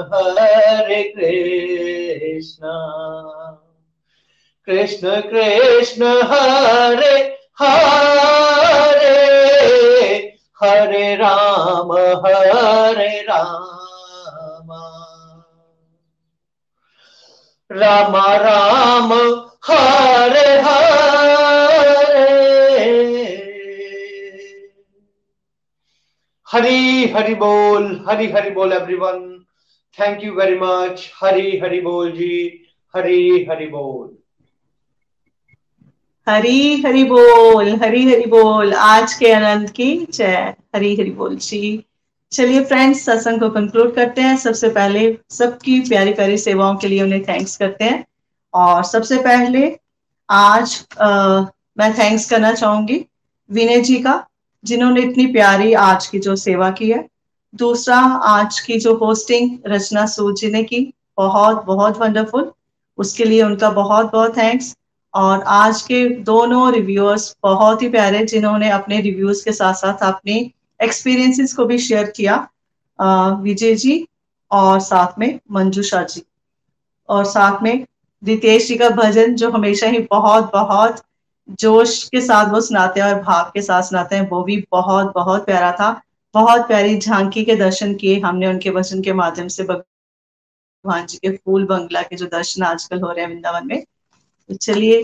हरे कृष्ण। कृष्ण कृष्ण, हरे हरे। हरे राम हरे राम। राम राम, हरे हरे। हरी, हरि बोल, हरी, हरि बोल everyone thank you very much Hari Hari बोल जी हरी हरि बोल हरी हरि बोल हरी हरि बोल आज के आनंद की जय हरी हरि बोल जी चलिए फ्रेंड्स सत्संग को कंक्लूड करते हैं सबसे पहले सबकी प्यारी प्यारी सेवाओं के लिए उन्हें थैंक्स करते हैं और सबसे पहले आज आ, मैं थैंक्स करना चाहूँगी विनय जी का जिन्होंने इतनी प्यारी आज की जो सेवा की है दूसरा, आज की जो होस्टिंग रचना सूद जी ने की, बहुत बहुत वंडरफुल उसके लिए उनका बहुत बहुत थैंक्स और आज के दोनों रिव्यूअर्स बहुत ही प्यारे, जिन्होंने अपने रिव्यूज़ के साथ साथ अपने एक्सपीरियंसेस को भी शेयर किया विजय जी और साथ में मंजूषा जी। और साथ में दितेश जी का भजन जो हमेशा ही बहुत बहुत जोश के साथ वो सुनाते हैं और भाव के साथ सुनाते हैं, वो भी बहुत बहुत प्यारा था। बहुत प्यारी झांकी के दर्शन किए हमने उनके वचन के माध्यम से। भगवान जी के फूल बंगला के जो दर्शन आजकल हो रहे हैं वृंदावन में। तो चलिए,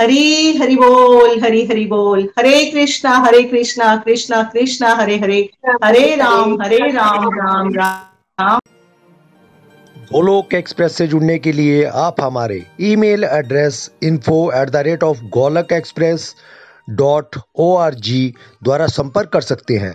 हरी, हरि बोल, हरी, हरि बोल। हरे कृष्णा हरे कृष्णा कृष्णा कृष्णा, हरे हरे। हरे राम हरे राम राम राम। गोलोक एक्सप्रेस से जुड़ने के लिए आप हमारे email address info at the rate of Golok express dot O R G द्वारा संपर्क कर सकते हैं।